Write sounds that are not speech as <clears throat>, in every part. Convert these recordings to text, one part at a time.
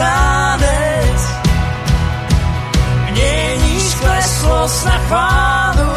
tanec. Měníš kleslost na chválu,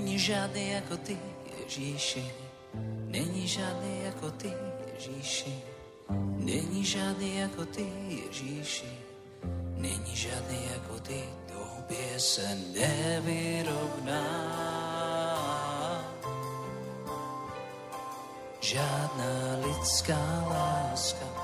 Není žiadny ako ty, Ježíši. Není žiadny ako ty, Ježíši. Není žiadny ako ty, Ježíši. Není žiadny ako ty, tobie se nevyrovná. Žádná lidská láska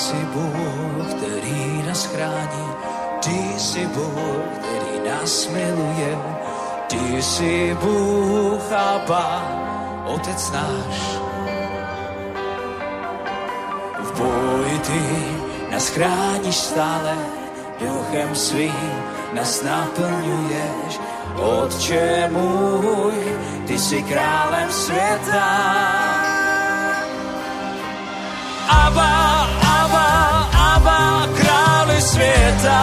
jsi Bůh, který nás chrání, ty si Bůh, který nás miluje, ty si Bůh a Otec náš. V boji ty nás chráníš stále, duchem svým nás naplňuješ, Otče můj, ty si králem světa. Abba света.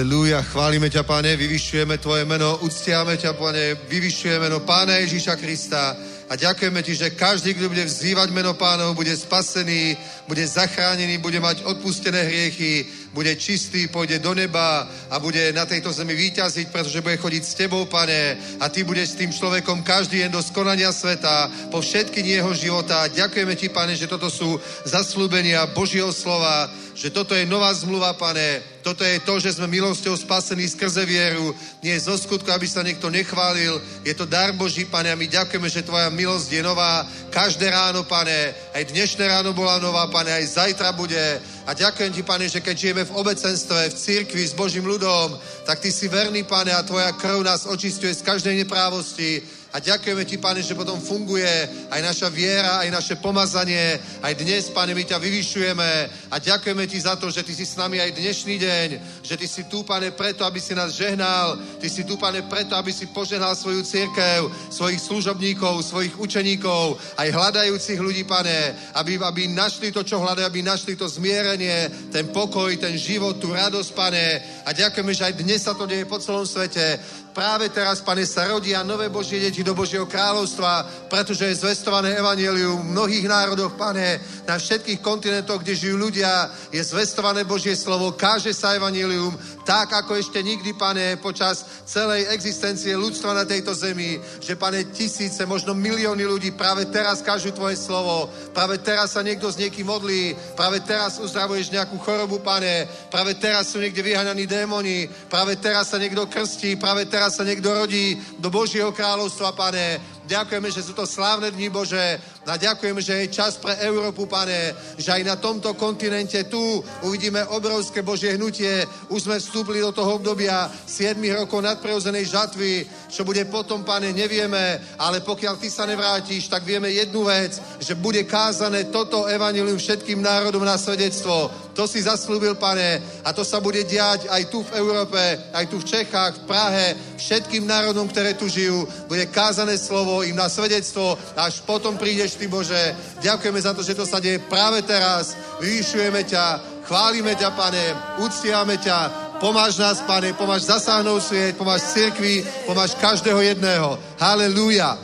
Halelúja, chválime ťa, Pane, vyvyšujeme Tvoje meno, uctiame ťa, Pane, vyvyšujeme meno Pána Ježíša Krista a ďakujeme Ti, že každý, kto bude vzývať meno Pánov, bude spasený, bude zachránený, bude mať odpustené hriechy, bude čistý, pôjde do neba a bude na tejto zemi výťaziť, pretože bude chodiť s Tebou, Pane, a Ty budeš s tým človekom každý deň do skonania sveta, po všetky jeho života. Ďakujeme Ti, Pane, že toto sú zaslúbenia Božieho slova, že toto je nová zmluva, pane. Toto je to, že sme milosťou spasení skrze vieru. Nie je zo skutku, aby sa niekto nechválil. Je to dar Boží, pane, a my ďakujeme, že tvoja milosť je nová. Každé ráno, pane, aj dnešné ráno bola nová, pane, aj zajtra bude. A ďakujem ti, pane, že keď žijeme v obecenstve, v cirkvi s Božím ľudom, tak ty si verný, pane, a tvoja krv nás očistuje z každej neprávosti a ďakujeme ti, pane, že potom funguje aj naša viera, aj naše pomazanie. Aj dnes, pane, my ťa vyvyšujeme a ďakujeme ti za to, že ty si s nami aj dnešný deň, že ty si tu, pane, preto, aby si nás žehnal. Ty si tu, pane, preto, aby si požehnal svoju církev, svojich služobníkov, svojich učeníkov, aj hľadajúcich ľudí, pane, aby, aby našli to, čo hľadajú, aby našli to zmierenie, ten pokoj, ten život, tú radosť, pane. A ďakujeme, že aj dnes sa to deje po celom svete. Práve teraz, pane, sa rodia nové Božie deti do Božieho kráľovstva, pretože je zvestované evanelium v mnohých národoch, pane, na všetkých kontinentoch, kde žijú ľudia, je zvestované Božie slovo, káže sa evanelium, tak ako ešte nikdy, pane, počas celej existencie ľudstva na tejto zemi, že, pane, tisíce, možno milióny ľudí práve teraz kážu tvoje slovo, práve teraz sa niekto s niekým modlí, práve teraz uzdravuješ nejakú chorobu, pane, práve teraz sú niekde vyhaňaní démoni, práve teraz sa niekto krstí, práve teraz sa niekto rodí do Božieho kráľovstva, pane. Ďakujeme, že sú to slávne dni Bože a ďakujeme, že je čas pre Európu, pane, že aj na tomto kontinente tu uvidíme obrovské Božie hnutie. Už sme vstúpili do toho obdobia 7 rokov nadprirodzenej žatvy, čo bude potom, pane, nevieme, ale pokiaľ ty sa nevrátiš, tak vieme jednu vec, že bude kázané toto evanilium všetkým národom na svedectvo. To si zaslúbil, pane, a to sa bude diať aj tu v Európe, aj tu v Čechách, v Prahe, všetkým národom, ktoré tu žijú. Bude kázané slovo im na svedectvo, až potom prídeš ty, Bože. Ďakujeme za to, že to sa deje práve teraz. Vyvyšujeme ťa, chválime ťa, pane, uctievame ťa, pomáš nás, pane, pomáš zasáhnout sviet, pomáš cirkvi, pomáš každého jedného. Halelúja.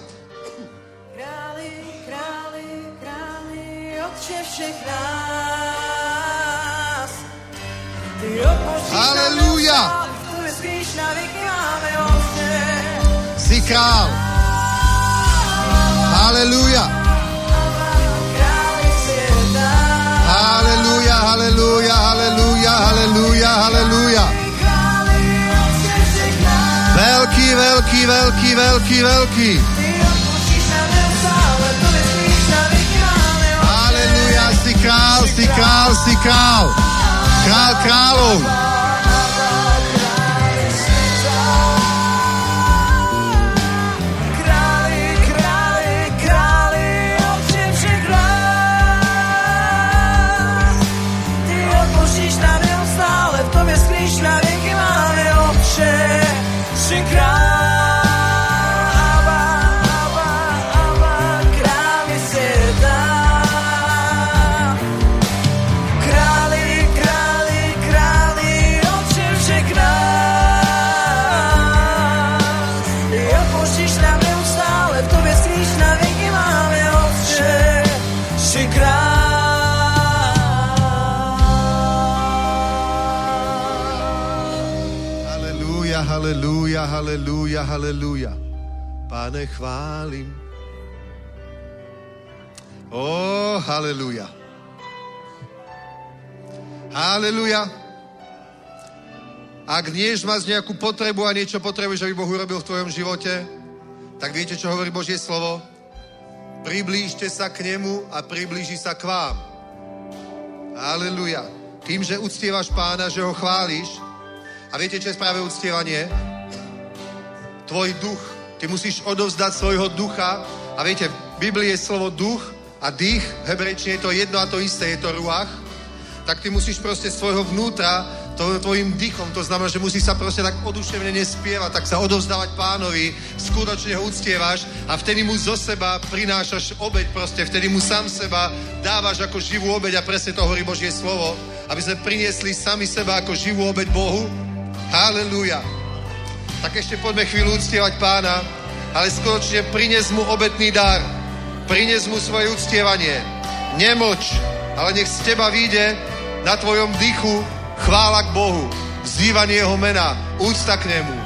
Králi, králi, králi, Otče všech nás. Ty odpočíš Halelúja. na veky máme, Otče. Si král. Veľký. Ty odpočíš na neustále, tu myslíš na veky máme, Otče. Halelúja, si král, si král, si král. Král kráľov. Halelúja, halelúja. Pane, chválim. Ó, halelúja. Halelúja. Ak dnes máš nejakú potrebu a niečo potrebuješ, aby Boh urobil v tvojom živote, tak viete, čo hovorí Božie slovo? Priblížte sa k nemu a priblíži sa k vám. Halelúja. Tým, že uctievaš pána, že ho chváliš. A viete, čo je práve uctievanie? Tvoj duch. Ty musíš odovzdať svojho ducha. A viete, v Biblii je slovo duch a dých. V hebrejčine je to jedno a to isté, je to ruach. Tak ty musíš proste svojho vnútra to, tvojim dýchom, to znamená, že musíš sa proste tak oduševnene spievať, tak sa odovzdávať pánovi, skutočne ho uctievaš a vtedy mu zo seba prinášaš obeď proste, vtedy mu sám seba dávaš ako živú obeď a presne to hovorí Božie slovo, aby sme priniesli sami seba ako živú obeď Bohu Halelúja. Tak ešte poďme chvíľu uctievať pána, ale skutočne prines mu obetný dar. Prines mu svoje uctievanie. Nemoč, ale nech z teba vyjde na tvojom dychu chvála k Bohu, vzývanie jeho mena, úcta k nemu.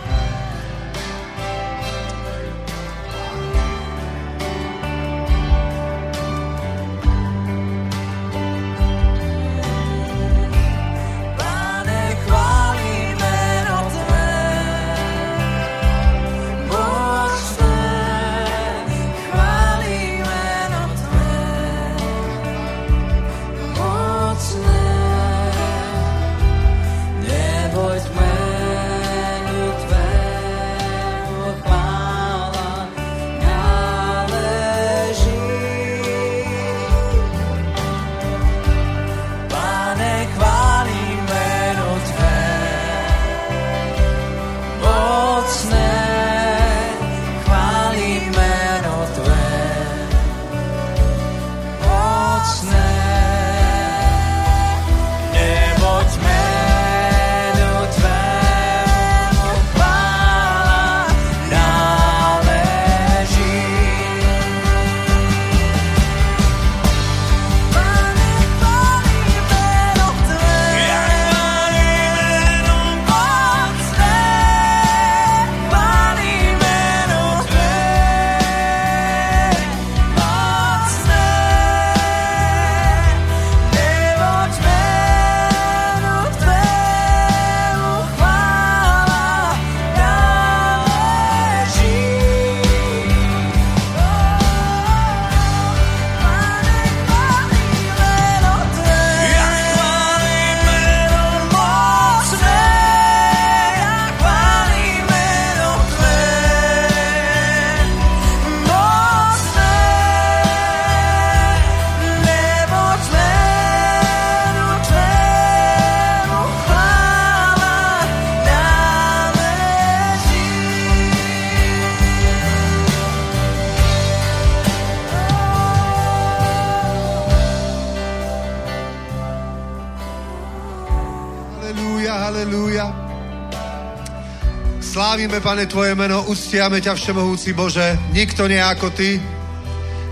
Slávime, Pane, Tvoje meno, uctiame ťa Všemohúci Bože. Nikto nie ako Ty.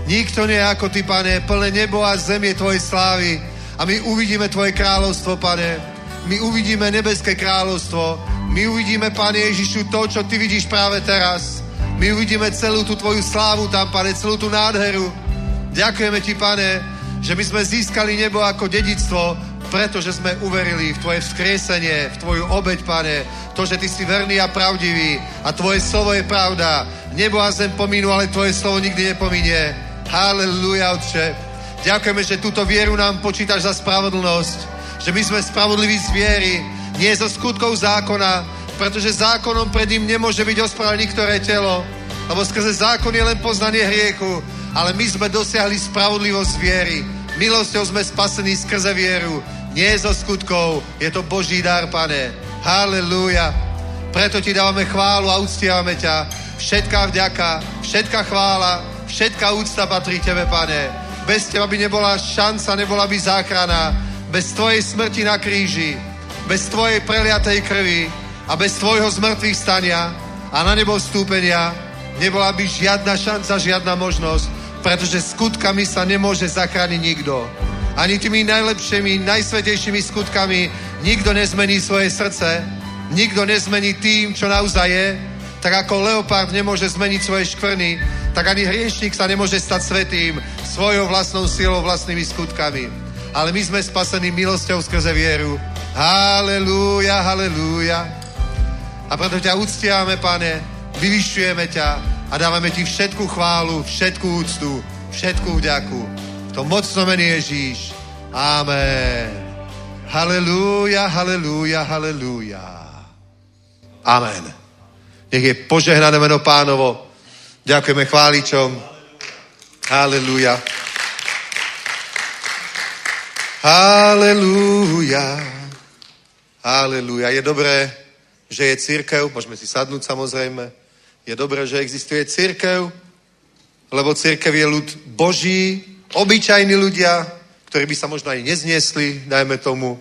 Nikto nie ako Ty, Pane. Plné nebo a zem je Tvojej slávy. A my uvidíme Tvoje kráľovstvo, Pane. My uvidíme nebeské kráľovstvo. My uvidíme, Pane Ježišu, to, čo Ty vidíš práve teraz. My uvidíme celú tú Tvoju slávu tam, Pane, celú tú nádheru. Ďakujeme Ti, Pane, že my sme získali nebo ako dedictvo, pretože sme uverili v Tvoje vzkriesenie, v Tvoju obeď, Pane, to, že Ty si verný a pravdivý a Tvoje slovo je pravda. Nebo a zem pominú, ale Tvoje slovo nikdy nepominie. Halelúja, Otče. Ďakujeme, že túto vieru nám počítaš za spravodlnosť, že my sme spravodliví z viery, nie zo skutkov zákona, pretože zákonom pred ním nemôže byť ospravedlný ktoré telo, lebo skrze zákon je len poznanie hriechu, ale my sme dosiahli spravodlivosť viery. Milosťou sme spasení skrze vieru, nie zo skutkov. Je to Boží dar, pane. Halelúja. Preto ti dávame chválu a uctievame ťa. Všetká vďaka, všetká chvála, všetká úcta patrí tebe, pane. Bez teba by nebola šanca, nebola by záchrana. Bez tvojej smrti na kríži, bez tvojej preliatej krvi a bez tvojho zmrtvých stania a na nebo vstúpenia nebola by žiadna šanca, žiadna možnosť, pretože skutkami sa nemôže zachrániť nikto. Ani tými najlepšími, najsvetejšími skutkami nikto nezmení svoje srdce, nikto nezmení tým, čo naozaj je, tak ako leopard nemôže zmeniť svoje škvrny, tak ani hriešnik sa nemôže stať svetým svojou vlastnou silou, vlastnými skutkami. Ale my sme spasení milosťou skrze vieru. Halelúja, halelúja. A preto ťa uctiame, pane, vyvyšujeme ťa a dávame ti všetku chválu, všetku úctu, všetku vďaku. V tom mocno mene Ježíš. Amen. Halelúja, halelúja, halelúja. Amen. Nech je požehnané meno pánovo. Ďakujeme chváličom. Halelúja. Halelúja. Halelúja. Je dobré, že je církev, môžeme si sadnúť samozrejme. Je dobré, že existuje církev, lebo církev je ľud Boží, obyčajní ľudia, ktorí by sa možno aj nezniesli, dajme tomu.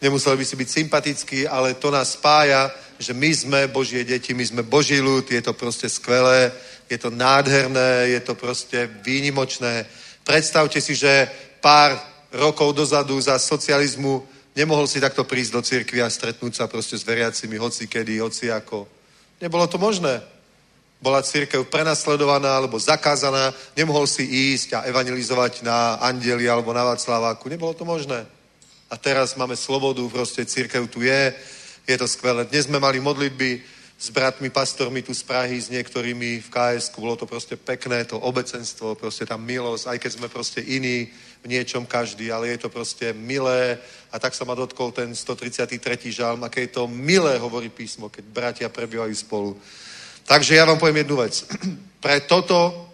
nemuseli by si byť sympatickí, ale to nás spája, že my sme Božie deti, my sme Boží ľud, je to proste skvelé, je to nádherné, je to proste výnimočné. Predstavte si, že pár rokov dozadu za socializmu nemohol si takto prísť do cirkvi a stretnúť sa proste s veriacimi hoci kedy, hoci ako. Nebolo to možné. Bola církev prenasledovaná alebo zakázaná, nemohol si ísť a evangelizovať na Andeli alebo na Václaváku. Nebolo to možné. A teraz máme slobodu, proste církev tu je, je to skvelé. Dnes sme mali modlitby s bratmi, pastormi tu z Prahy, s niektorými v ks bolo to proste pekné, to obecenstvo, proste tam milosť, aj keď sme proste iní v niečom každý, ale je to proste milé a tak sa ma dotkol ten 133. žalm, aké je to milé, hovorí písmo, keď bratia prebývajú spolu. Takže ja vám poviem jednu vec. <clears throat> Pre toto,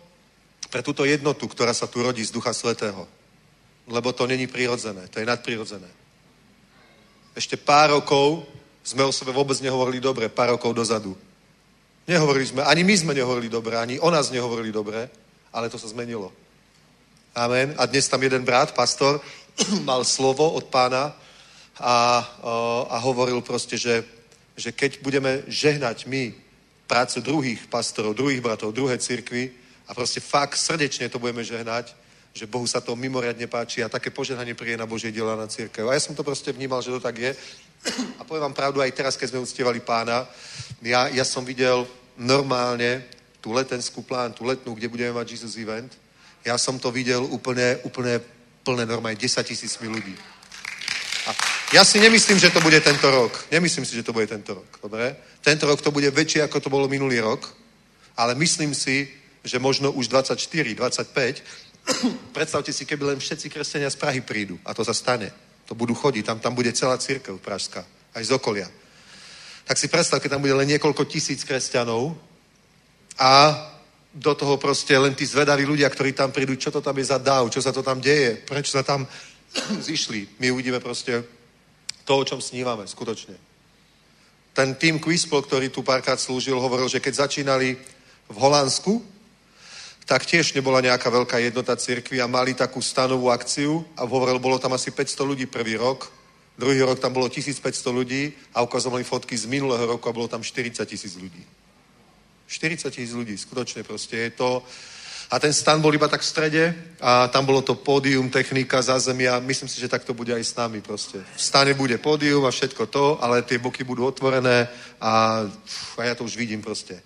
pre túto jednotu, ktorá sa tu rodí z Ducha Svetého, lebo to není prirodzené, to je nadprirodzené. Ešte pár rokov sme o sebe vôbec nehovorili dobre, pár rokov dozadu. Nehovorili sme, ani my sme nehovorili dobre, ani o nás nehovorili dobre, ale to sa zmenilo. Amen. A dnes tam jeden brat, pastor, <clears throat> mal slovo od pána a, a hovoril proste, že, že keď budeme žehnať my prácu druhých pastorov, druhých bratov, druhé cirkvy a proste fakt srdečne to budeme žehnať, že Bohu sa to mimoriadne páči a také požehnanie príje na Božie diela na církev. A ja som to proste vnímal, že to tak je. A poviem vám pravdu, aj teraz, keď sme uctievali pána, ja, ja som videl normálne tú letenskú plán, tú letnú, kde budeme mať Jesus event. Ja som to videl úplne, úplne plné normálne 10 tisícmi ľudí. A ja si nemyslím, že to bude tento rok. Nemyslím si, že to bude tento rok. Dobre? Tento rok to bude väčšie, ako to bolo minulý rok. Ale myslím si, že možno už 24, 25. <clears throat> Predstavte si, keby len všetci kresťania z Prahy prídu. A to sa stane. To budú chodiť. Tam, tam bude celá církev pražská. Aj z okolia. Tak si predstav, keď tam bude len niekoľko tisíc kresťanov a do toho proste len tí zvedaví ľudia, ktorí tam prídu, čo to tam je za dáv, čo sa to tam deje, prečo sa tam <clears throat> zišli. My uvidíme proste to, o čom snívame, skutočne. Ten tým Quispel, ktorý tu párkrát slúžil, hovoril, že keď začínali v Holandsku, tak tiež nebola nejaká veľká jednota cirkvi a mali takú stanovú akciu a hovoril, bolo tam asi 500 ľudí prvý rok, druhý rok tam bolo 1500 ľudí a ukazovali fotky z minulého roku a bolo tam 40 tisíc ľudí. 40 tisíc ľudí, skutočne proste je to, a ten stan bol iba tak v strede a tam bolo to pódium, technika, zázemia. Myslím si, že tak to bude aj s nami proste. V stane bude pódium a všetko to, ale tie boky budú otvorené a, a ja to už vidím proste.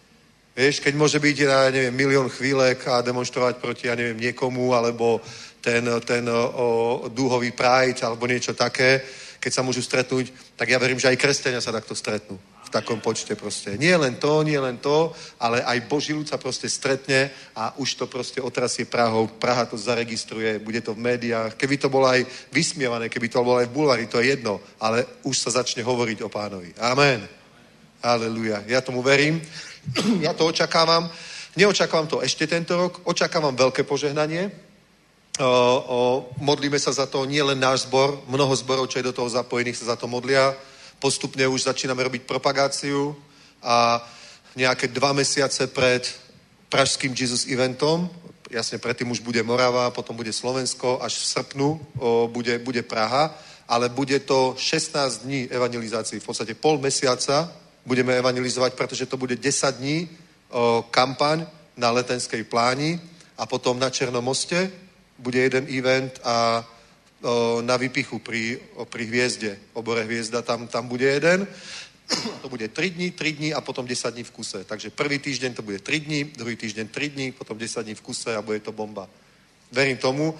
Vieš, keď môže byť, ja neviem, milión chvílek a demonstrovať proti, ja neviem, niekomu, alebo ten, ten o, dúhový pride, alebo niečo také, keď sa môžu stretnúť, tak ja verím, že aj kresťania sa takto stretnú takom počte proste. Nie len to, nie len to, ale aj Boží ľud sa proste stretne a už to proste otrasie Prahou. Praha to zaregistruje, bude to v médiách. Keby to bolo aj vysmievané, keby to bolo aj v bulvári, to je jedno, ale už sa začne hovoriť o pánovi. Amen. Aleluja. Ja tomu verím. <clears throat> ja to očakávam. Neočakávam to ešte tento rok. Očakávam veľké požehnanie. O, modlíme sa za to, nie len náš zbor, mnoho zborov, čo je do toho zapojených, sa za to modlia. Postupne už začíname robiť propagáciu a nejaké dva mesiace pred pražským Jesus eventom, jasne predtým už bude Morava, potom bude Slovensko, až v srpnu o, bude, bude Praha, ale bude to 16 dní evangelizácií, v podstate pol mesiaca budeme evangelizovať, pretože to bude 10 dní o, kampaň na letenskej pláni a potom na Černomoste bude jeden event a na vypichu pri, pri hviezde, obore hviezda, tam, tam bude jeden. To bude 3 dní, 3 dní a potom 10 dní v kuse. Takže prvý týždeň to bude 3 dní, druhý týždeň 3 dní, potom 10 dní v kuse a bude to bomba. Verím tomu.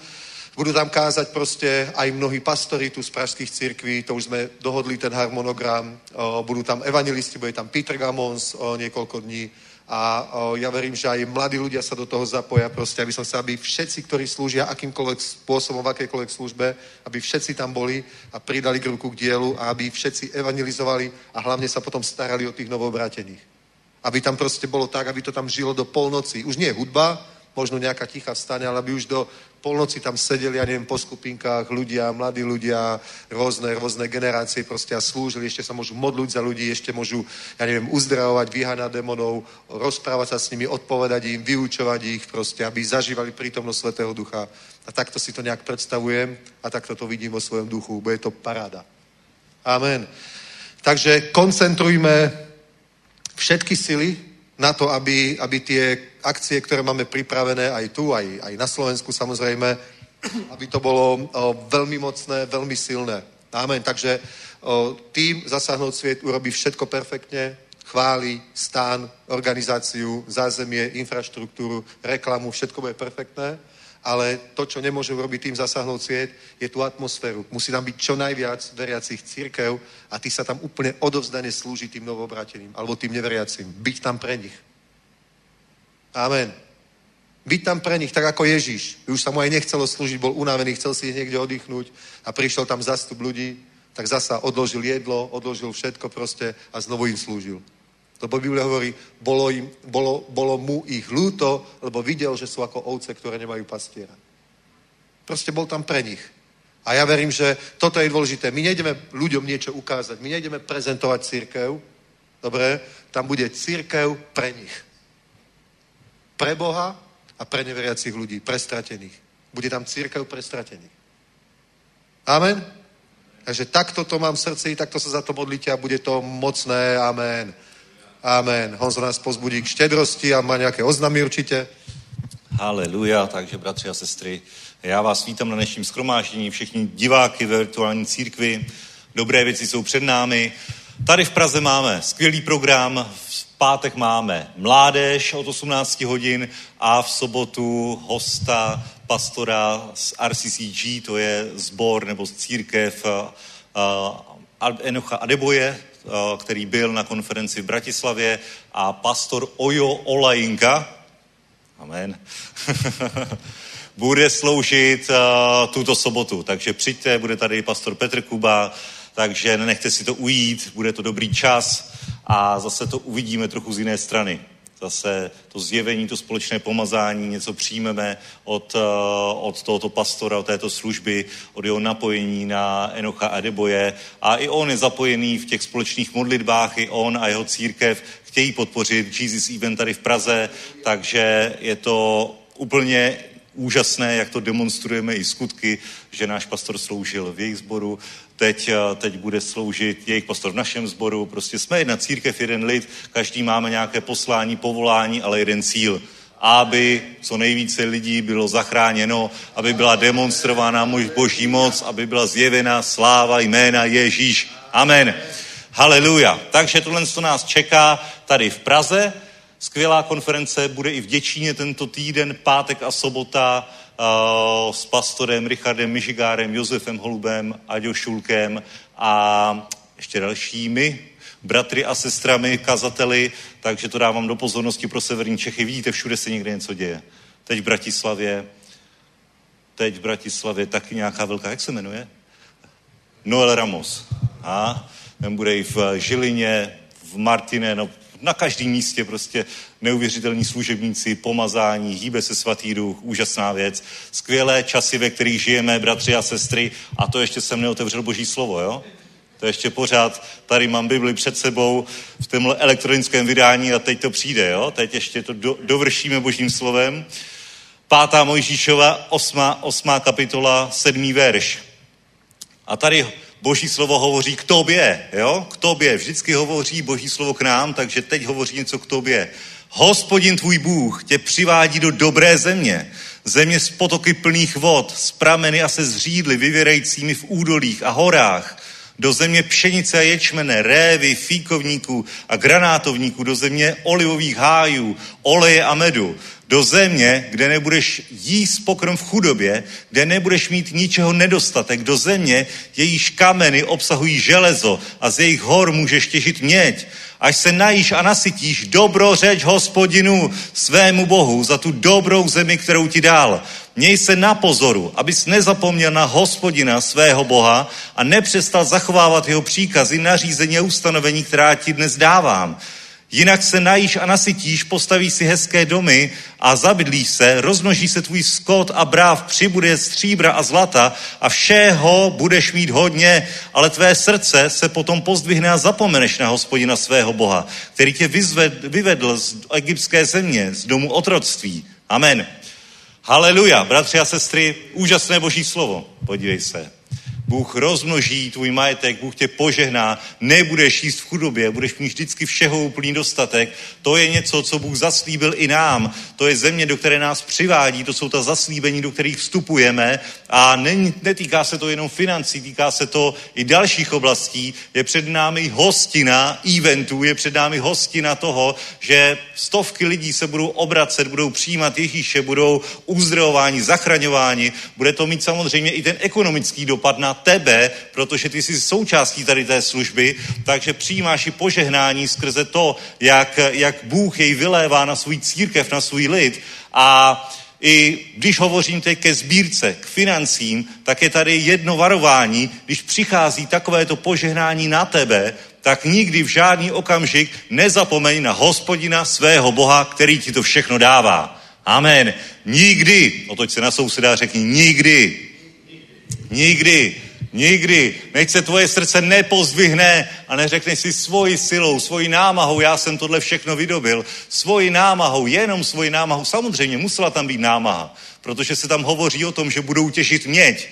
Budú tam kázať proste aj mnohí pastori tu z pražských cirkví, to už sme dohodli ten harmonogram. Budú tam evangelisti, bude tam Peter Gamons niekoľko dní a ja verím, že aj mladí ľudia sa do toho zapoja proste, aby som sa, aby všetci, ktorí slúžia akýmkoľvek spôsobom, v akejkoľvek službe, aby všetci tam boli a pridali k ruku k dielu a aby všetci evangelizovali a hlavne sa potom starali o tých novobrátených. Aby tam proste bolo tak, aby to tam žilo do polnoci. Už nie hudba, možno nejaká tichá vstane, ale aby už do polnoci tam sedeli, ja neviem, po skupinkách ľudia, mladí ľudia, rôzne, rôzne generácie proste a slúžili, ešte sa môžu modliť za ľudí, ešte môžu, ja neviem, uzdravovať, vyháňať demonov, rozprávať sa s nimi, odpovedať im, vyučovať ich proste, aby zažívali prítomnosť Svetého Ducha. A takto si to nejak predstavujem a takto to vidím vo svojom duchu. Bude to paráda. Amen. Takže koncentrujme všetky sily na to, aby, aby tie akcie, ktoré máme pripravené aj tu, aj, aj na Slovensku samozrejme, <clears throat> aby to bolo o, veľmi mocné, veľmi silné. Amen. Takže o, tým zasáhnout sviet urobí všetko perfektne, chváli, stán, organizáciu, zázemie, infraštruktúru, reklamu, všetko bude perfektné, ale to, čo nemôže urobiť tým zasáhnout sviet, je tú atmosféru. Musí tam byť čo najviac veriacich církev a ty sa tam úplne odovzdane slúži tým novobrateným alebo tým neveriacím. Byť tam pre nich. Amen. Byť tam pre nich, tak ako Ježíš. Už sa mu aj nechcelo slúžiť, bol unavený, chcel si niekde oddychnúť a prišiel tam zastup ľudí, tak zasa odložil jedlo, odložil všetko proste a znovu im slúžil. Lebo Biblia hovorí, bolo, im, bolo, bolo mu ich ľúto, lebo videl, že sú ako ovce, ktoré nemajú pastiera. Proste bol tam pre nich. A ja verím, že toto je dôležité. My nejdeme ľuďom niečo ukázať, my nejdeme prezentovať církev, dobre? Tam bude církev pre nich. Pre Boha a pre neveriacich ľudí, pre stratených. Bude tam církev pre stratených. Amen? Takže takto to mám v srdci, takto sa za to modlíte a bude to mocné. Amen. Amen. Honzo nás pozbudí k štědrosti a má nějaké oznamy určitě. Haleluja, takže bratři a sestry, já vás vítám na dnešním schromáždění, všichni diváky ve virtuální církvi, dobré věci jsou před námi. Tady v Praze máme skvělý program, pátek máme mládež od 18 hodin a v sobotu hosta pastora z RCCG, to je zbor nebo církev uh, Enocha Adeboje, uh, který byl na konferenci v Bratislavě a pastor Ojo Olajinka, amen, <laughs> bude sloužit tuto sobotu. Takže přijďte, bude tady pastor Petr Kuba, takže nenechte si to ujít, bude to dobrý čas a zase to uvidíme trochu z jiné strany. Zase to zjevení, to společné pomazání, něco přijmeme od, uh, od tohoto pastora, od této služby, od jeho napojení na Enocha a Deboje. A i on je zapojený v těch společných modlitbách, i on a jeho církev chtějí podpořit Jesus Event tady v Praze, takže je to úplně úžasné, jak to demonstrujeme i skutky, že náš pastor sloužil v jejich sboru, teď, eh, teď bude sloužit jejich pastor v našem sboru. Prostě jsme jedna církev, jeden lid, každý máme nějaké poslání, povolání, ale jeden cíl. Aby co nejvíce lidí bylo zachráněno, aby byla demonstrována boží moc, aby byla zjevena sláva jména Ježíš. Amen. Haleluja. Takže tohle to nás čeká tady v Praze. Skvělá konference bude i v Děčíně tento týden, pátek a sobota uh, s pastorem Richardem Mižigárem, Josefem Holubem, Aďo Šulkem a ještě dalšími bratry a sestrami, kazateli, takže to dávám do pozornosti pro severní Čechy. Vidíte, všude se někde něco děje. Teď v Bratislavě, teď v Bratislavě taky nějaká velká, jak se jmenuje? Noel Ramos. A ten bude i v Žilině, v Martine, no na každém místě prostě neuvěřitelní služebníci, pomazání, hýbe se svatý duch, úžasná věc. Skvělé časy, ve kterých žijeme, bratři a sestry, a to ještě jsem neotevřel Boží slovo, jo? To ještě pořád, tady mám Bibli před sebou v tomhle elektronickém vydání a teď to přijde, jo? Teď ještě to do, dovršíme Božím slovem. Pátá Mojžíšova, osmá, osmá kapitola, sedmý verš. A tady Boží slovo hovoří k tobě, jo? K tobě. Vždycky hovoří Boží slovo k nám, takže teď hovoří něco k tobě. Hospodin tvůj Bůh tě přivádí do dobré země, země s potoky plných vod, s prameny a se zřídly vyvěrajícími v údolích a horách, do země pšenice a ječmene, révy, fíkovníků a granátovníků, do země olivových hájů, oleje a medu, do země, kde nebudeš jíst pokrm v chudobě, kde nebudeš mít ničeho nedostatek, do země, jejíž kameny obsahují železo a z jejich hor můžeš těžit měď, až se najíš a nasytíš, dobro řeč hospodinu svému bohu za tu dobrou zemi, kterou ti dal. Měj se na pozoru, abys nezapomněl na hospodina svého boha a nepřestal zachovávat jeho příkazy, nařízení a ustanovení, která ti dnes dávám Jinak se najíš a nasytíš, postavíš si hezké domy a zabydlíš se, rozmnoží se tvůj skot a bráv, přibude stříbra a zlata a všeho budeš mít hodně, ale tvé srdce se potom pozdvihne a zapomeneš na hospodina svého Boha, který tě vyvedl z egyptské země, z domu otroctví. Amen. Haleluja, bratři a sestry, úžasné boží slovo. Podívej se. Bůh rozmnoží tvůj majetek, Bůh tě požehná, nebudeš jíst v chudobě, budeš mít vždycky všeho úplný dostatek. To je něco, co Bůh zaslíbil i nám. To je země, do které nás přivádí, to jsou ta zaslíbení, do kterých vstupujeme a není, netýká se to jenom financí, týká se to i dalších oblastí. Je před námi hostina eventů, je před námi hostina toho, že stovky lidí se budou obracet, budou přijímat Ježíše, budou uzdravováni, zachraňováni. Bude to mít samozřejmě i ten ekonomický dopad na tebe, protože ty jsi součástí tady té služby, takže přijímáš i požehnání skrze to, jak, jak Bůh jej vylévá na svůj církev, na svůj lid a i když hovořím teď ke sbírce, k financím, tak je tady jedno varování, když přichází takovéto požehnání na tebe, tak nikdy v žádný okamžik nezapomeň na hospodina svého Boha, který ti to všechno dává. Amen. Nikdy, otoč se na souseda a řekni, nikdy, nikdy, nikdy, nech se tvoje srdce nepozdvihne a neřekne si svojí silou, svojí námahou, já jsem tohle všechno vydobil, svojí námahou, jenom svojí námahou. Samozřejmě musela tam být námaha, protože se tam hovoří o tom, že budou těžit měď.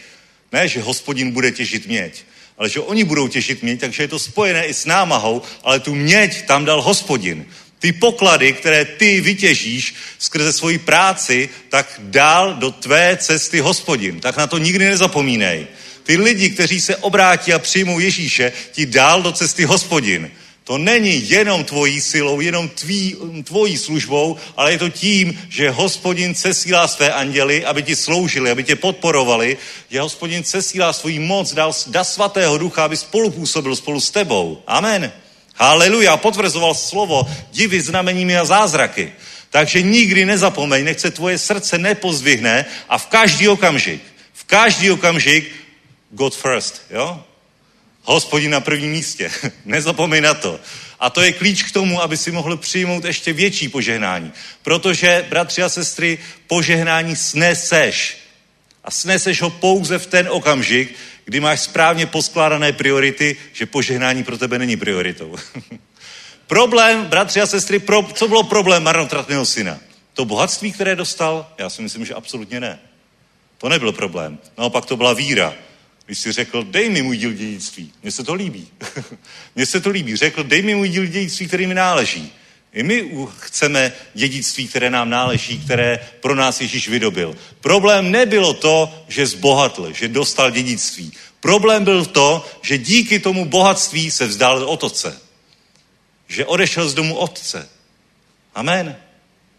Ne, že hospodin bude těžit měď, ale že oni budou těžit měď, takže je to spojené i s námahou, ale tu měď tam dal hospodin. Ty poklady, které ty vytěžíš skrze svoji práci, tak dál do tvé cesty hospodin. Tak na to nikdy nezapomínej. Ty lidi, kteří se obrátí a přijmou Ježíše, ti dál do cesty hospodin. To není jenom tvojí silou, jenom tví, tvojí službou, ale je to tím, že hospodin cesílá své anděly, aby ti sloužili, aby tě podporovali, že hospodin cesílá svůj moc, dal, dá svatého ducha, aby spolupůsobil spolu s tebou. Amen. Haleluja, potvrzoval slovo divy, znameními a zázraky. Takže nikdy nezapomeň, nechce tvoje srdce nepozdvihne a v každý okamžik, v každý okamžik God first, jo? Hospodin na prvním místě. <laughs> Nezapomeň na to. A to je klíč k tomu, aby si mohl přijmout ještě větší požehnání. Protože, bratři a sestry, požehnání sneseš. A sneseš ho pouze v ten okamžik, kdy máš správně poskládané priority, že požehnání pro tebe není prioritou. <laughs> problém, bratři a sestry, pro, co bylo problém marnotratného syna? To bohatství, které dostal? Já si myslím, že absolutně ne. To nebyl problém. Naopak to byla víra. Když si řekl, dej mi můj díl dědictví. Mně se to líbí. <laughs> Mně se to líbí. Řekl, dej mi můj díl dědictví, který mi náleží. I my chceme dědictví, které nám náleží, které pro nás Ježíš vydobil. Problém nebylo to, že zbohatl, že dostal dědictví. Problém byl to, že díky tomu bohatství se vzdál od otce. Že odešel z domu otce. Amen.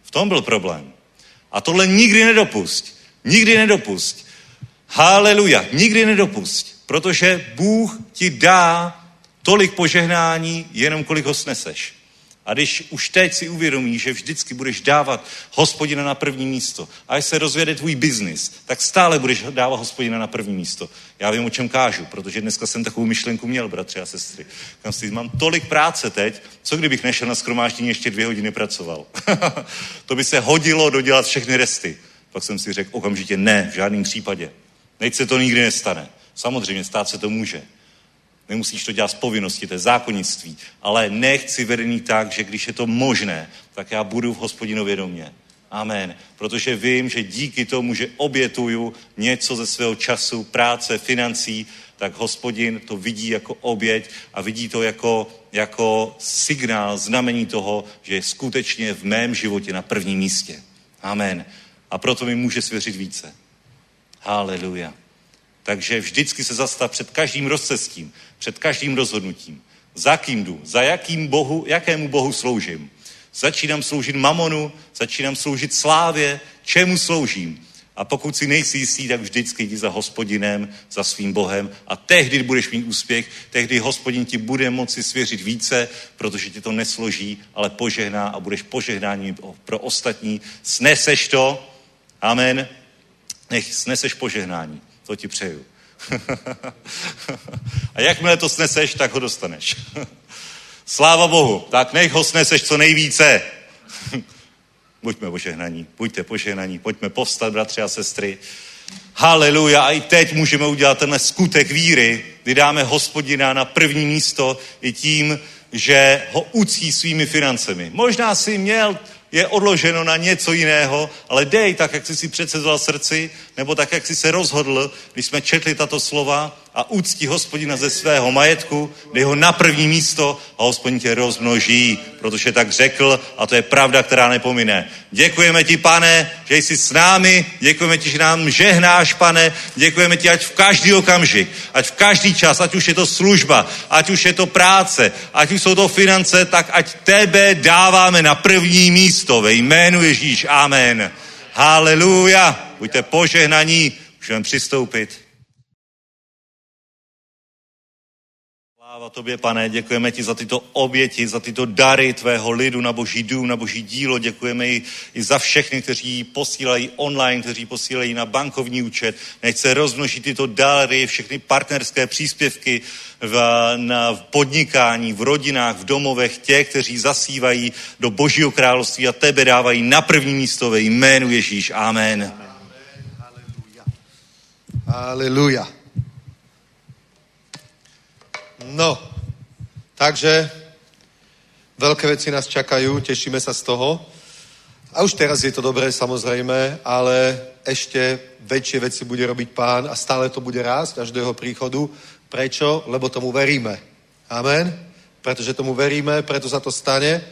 V tom byl problém. A tohle nikdy nedopust. Nikdy nedopust. Haleluja. Nikdy nedopust. Protože Bůh ti dá tolik požehnání, jenom kolik ho sneseš. A když už teď si uvědomíš, že vždycky budeš dávat hospodina na první místo, a až se rozvede tvůj biznis, tak stále budeš dávat hospodina na první místo. Já vím, o čem kážu, protože dneska jsem takovou myšlenku měl, bratři a sestry. Kam si, mám tolik práce teď, co kdybych nešel na skromáždění ještě dvě hodiny pracoval. <laughs> to by se hodilo dodělat všechny resty. Pak jsem si řekl okamžitě ne, v žádném případě. Nech se to nikdy nestane. Samozřejmě stát se to může. Nemusíš to dělat z povinnosti, to je zákonnictví. Ale nechci vedený tak, že když je to možné, tak já budu v hospodinově domě. Amen. Protože vím, že díky tomu, že obětuju něco ze svého času, práce, financí, tak hospodin to vidí jako oběť a vidí to jako, jako signál, znamení toho, že je skutečně v mém životě na prvním místě. Amen. A proto mi může svěřit více. Haleluja. Takže vždycky se zastav před každým rozcestím, před každým rozhodnutím. Za kým jdu? Za jakým bohu, jakému bohu sloužím? Začínám sloužit mamonu, začínám sloužit slávě, čemu sloužím? A pokud si nejsi jistý, tak vždycky jdi za hospodinem, za svým Bohem a tehdy budeš mít úspěch, tehdy hospodin ti bude moci svěřit více, protože ti to nesloží, ale požehná a budeš požehnáním pro ostatní. Sneseš to, amen, nech sneseš požehnání. To ti přeju. <laughs> a jakmile to sneseš, tak ho dostaneš. <laughs> Sláva Bohu. Tak nech ho sneseš co nejvíce. <laughs> Buďme požehnaní, buďte požehnaní, pojďme povstat, bratři a sestry. Haleluja. A i teď můžeme udělat tenhle skutek víry, kdy dáme hospodina na první místo i tím, že ho ucí svými financemi. Možná si měl je odloženo na něco jiného, ale dej tak, jak jsi si předsedoval srdci, nebo tak, jak jsi se rozhodl, když jsme četli tato slova a úctí hospodina ze svého majetku, dej ho na první místo a hospodin tě rozmnoží, protože tak řekl a to je pravda, která nepomine. Děkujeme ti, pane, že jsi s námi, děkujeme ti, že nám žehnáš, pane, děkujeme ti, ať v každý okamžik, ať v každý čas, ať už je to služba, ať už je to práce, ať už jsou to finance, tak ať tebe dáváme na první místo ve jménu Ježíš. Amen. Haleluja. Buďte požehnaní, můžeme přistoupit. Tobě, pane, děkujeme ti za tyto oběti, za tyto dary tvého lidu na boží dům, na boží dílo. Děkujeme i, i za všechny, kteří posílají online, kteří posílají na bankovní účet. Nech se rozmnoží tyto dary, všechny partnerské příspěvky v, na, v podnikání, v rodinách, v domovech, těch, kteří zasívají do božího království a tebe dávají na první místo ve jménu Ježíš. Amen. Aleluja. No, takže veľké veci nás čakajú, tešíme sa z toho. A už teraz je to dobré, samozrejme, ale ešte väčšie veci bude robiť pán a stále to bude rásť až do jeho príchodu. Prečo? Lebo tomu veríme. Amen? Pretože tomu veríme, preto sa to stane.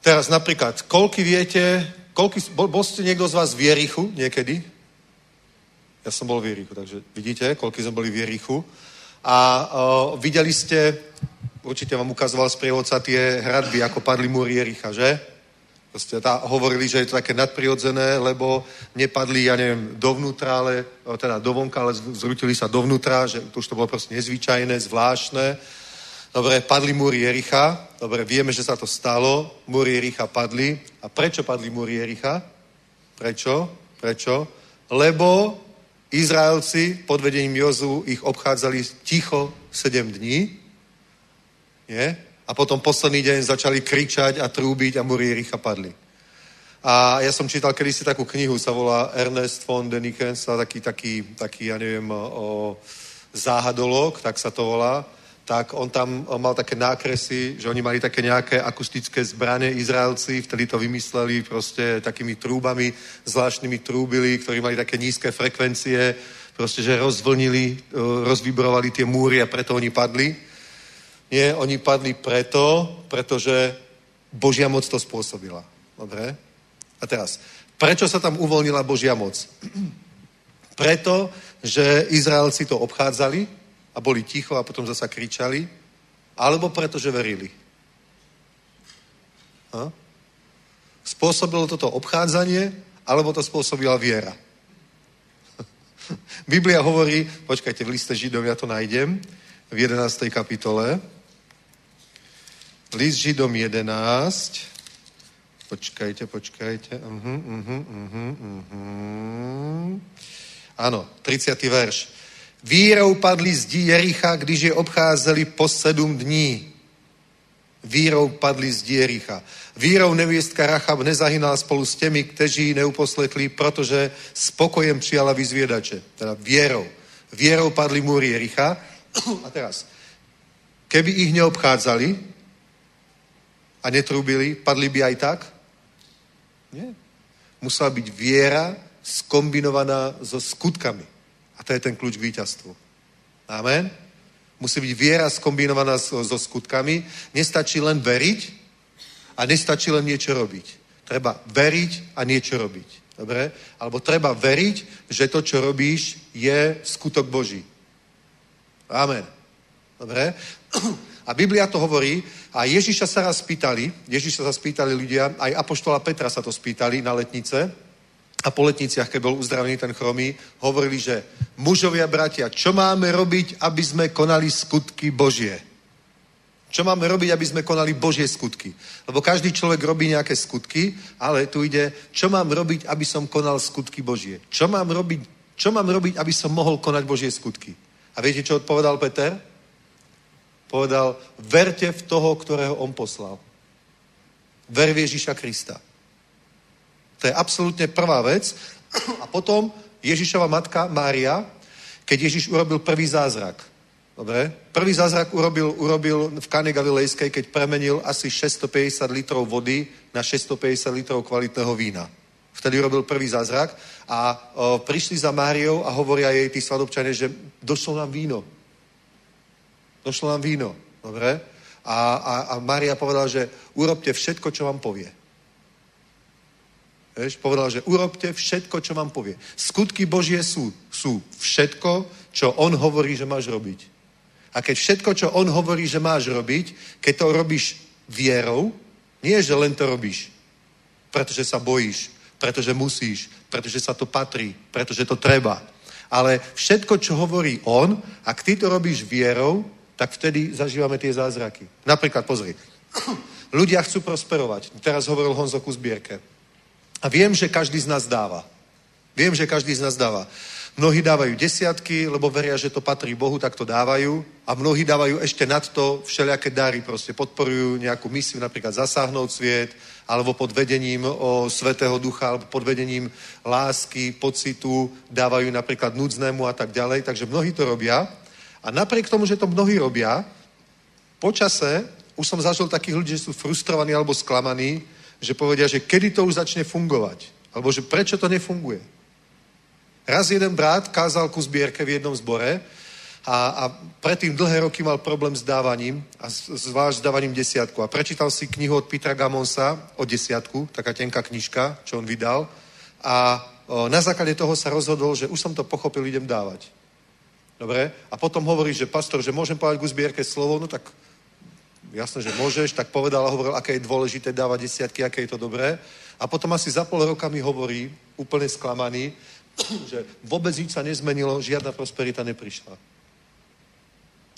Teraz napríklad, koľky viete, koľky, bol, bol ste niekto z vás v Jerichu niekedy? Ja som bol v Jerichu, takže vidíte, koľky sme boli v Jerichu. A o, videli ste, určite vám ukazoval sprievodca tie hradby, ako padli múry Jericha, že? Proste tá, hovorili, že je to také nadprirodzené, lebo nepadli, ja neviem, dovnútra, ale, teda dovonka, ale zrutili sa dovnútra, že to už to bolo proste nezvyčajné, zvláštne. Dobre, padli múry Jericha. Dobre, vieme, že sa to stalo. Múry Jericha padli. A prečo padli múry Jericha? Prečo? Prečo? Lebo Izraelci pod vedením Jozu ich obchádzali ticho 7 dní. Nie? A potom posledný deň začali kričať a trúbiť a múry Jericha padli. A ja som čítal kedysi takú knihu, sa volá Ernest von Denikens, taký, taký, taký, ja neviem, o záhadolog, tak sa to volá tak on tam mal také nákresy, že oni mali také nejaké akustické zbranie Izraelci, vtedy to vymysleli proste takými trúbami, zvláštnymi trúbili, ktorí mali také nízke frekvencie, proste, že rozvlnili, e, rozvibrovali tie múry a preto oni padli. Nie, oni padli preto, pretože Božia moc to spôsobila. Dobre? A teraz, prečo sa tam uvoľnila Božia moc? <clears throat> preto, že Izraelci to obchádzali, a boli ticho a potom zasa kričali, alebo pretože verili. Ha? Spôsobilo toto obchádzanie, alebo to spôsobila viera. <laughs> Biblia hovorí, počkajte, v liste Židom ja to nájdem, v 11. kapitole. List Židom 11. Počkajte, počkajte. Uh-huh, uh-huh, uh-huh, uh-huh. Áno, 30. verš. Vírou padli zdi Jericha, když je obcházeli po sedm dní. Vírou padli zdi Jericha. Vírou nevěstka Rachab nezahynala spolu s těmi, kteří neuposlechli, protože s pokojem přijala vyzvědače. Teda věrou. Věrou padli múry Jericha. A teraz, keby ich neobchádzali a netrúbili, padli by aj tak? Nie. Musela byť viera skombinovaná so skutkami. A to je ten kľúč k víťazstvu. Amen? Musí byť viera skombinovaná so, so skutkami. Nestačí len veriť a nestačí len niečo robiť. Treba veriť a niečo robiť. Dobre? Alebo treba veriť, že to, čo robíš, je skutok Boží. Amen. Dobre? <clears throat> A Biblia to hovorí, a Ježiša sa raz spýtali, Ježiša sa spýtali ľudia, aj Apoštola Petra sa to spýtali na letnice, a po letniciach, keď bol uzdravený ten chromý, hovorili, že mužovia, bratia, čo máme robiť, aby sme konali skutky Božie? Čo máme robiť, aby sme konali Božie skutky? Lebo každý človek robí nejaké skutky, ale tu ide, čo mám robiť, aby som konal skutky Božie? Čo mám robiť, čo mám robiť aby som mohol konať Božie skutky? A viete, čo odpovedal Peter? Povedal, verte v toho, ktorého on poslal. Ver v Ježíša Krista. To je absolútne prvá vec. <clears throat> A potom Ježišova matka Mária, keď Ježiš urobil prvý zázrak. Dobre? Prvý zázrak urobil, urobil v Kane Galilejskej, keď premenil asi 650 litrov vody na 650 litrov kvalitného vína. Vtedy robil prvý zázrak a o, prišli za Máriou a hovoria jej tí svadobčania, že došlo nám víno. Došlo nám víno. Dobre? A, a, a Mária povedala, že urobte všetko, čo vám povie. Vieš, povedal, že urobte všetko, čo vám povie. Skutky Božie sú, sú všetko, čo on hovorí, že máš robiť. A keď všetko, čo on hovorí, že máš robiť, keď to robíš vierou, nie, že len to robíš, pretože sa bojíš, pretože musíš, pretože sa to patrí, pretože to treba. Ale všetko, čo hovorí on, ak ty to robíš vierou, tak vtedy zažívame tie zázraky. Napríklad, pozri, <clears throat> ľudia chcú prosperovať. Teraz hovoril Honzo ku zbierke. A viem, že každý z nás dáva. Viem, že každý z nás dáva. Mnohí dávajú desiatky, lebo veria, že to patrí Bohu, tak to dávajú. A mnohí dávajú ešte nad to všelijaké dary, proste podporujú nejakú misiu, napríklad zasáhnout sviet, alebo pod vedením o Svetého Ducha, alebo pod vedením lásky, pocitu, dávajú napríklad núdznému a tak ďalej. Takže mnohí to robia. A napriek tomu, že to mnohí robia, počase už som zažil takých ľudí, že sú frustrovaní alebo sklamaní, že povedia, že kedy to už začne fungovať. Alebo že prečo to nefunguje. Raz jeden brat kázal ku zbierke v jednom zbore a, a predtým dlhé roky mal problém s dávaním, a zvlášť s dávaním desiatku. A prečítal si knihu od Petra Gamonsa o desiatku, taká tenká knižka, čo on vydal. A o, na základe toho sa rozhodol, že už som to pochopil, idem dávať. Dobre? A potom hovorí, že pastor, že môžem povedať ku zbierke slovo, no tak jasné, že môžeš, tak povedal a hovoril, aké je dôležité dávať desiatky, aké je to dobré. A potom asi za pol roka mi hovorí, úplne sklamaný, <clears throat> že vôbec nič sa nezmenilo, žiadna prosperita neprišla.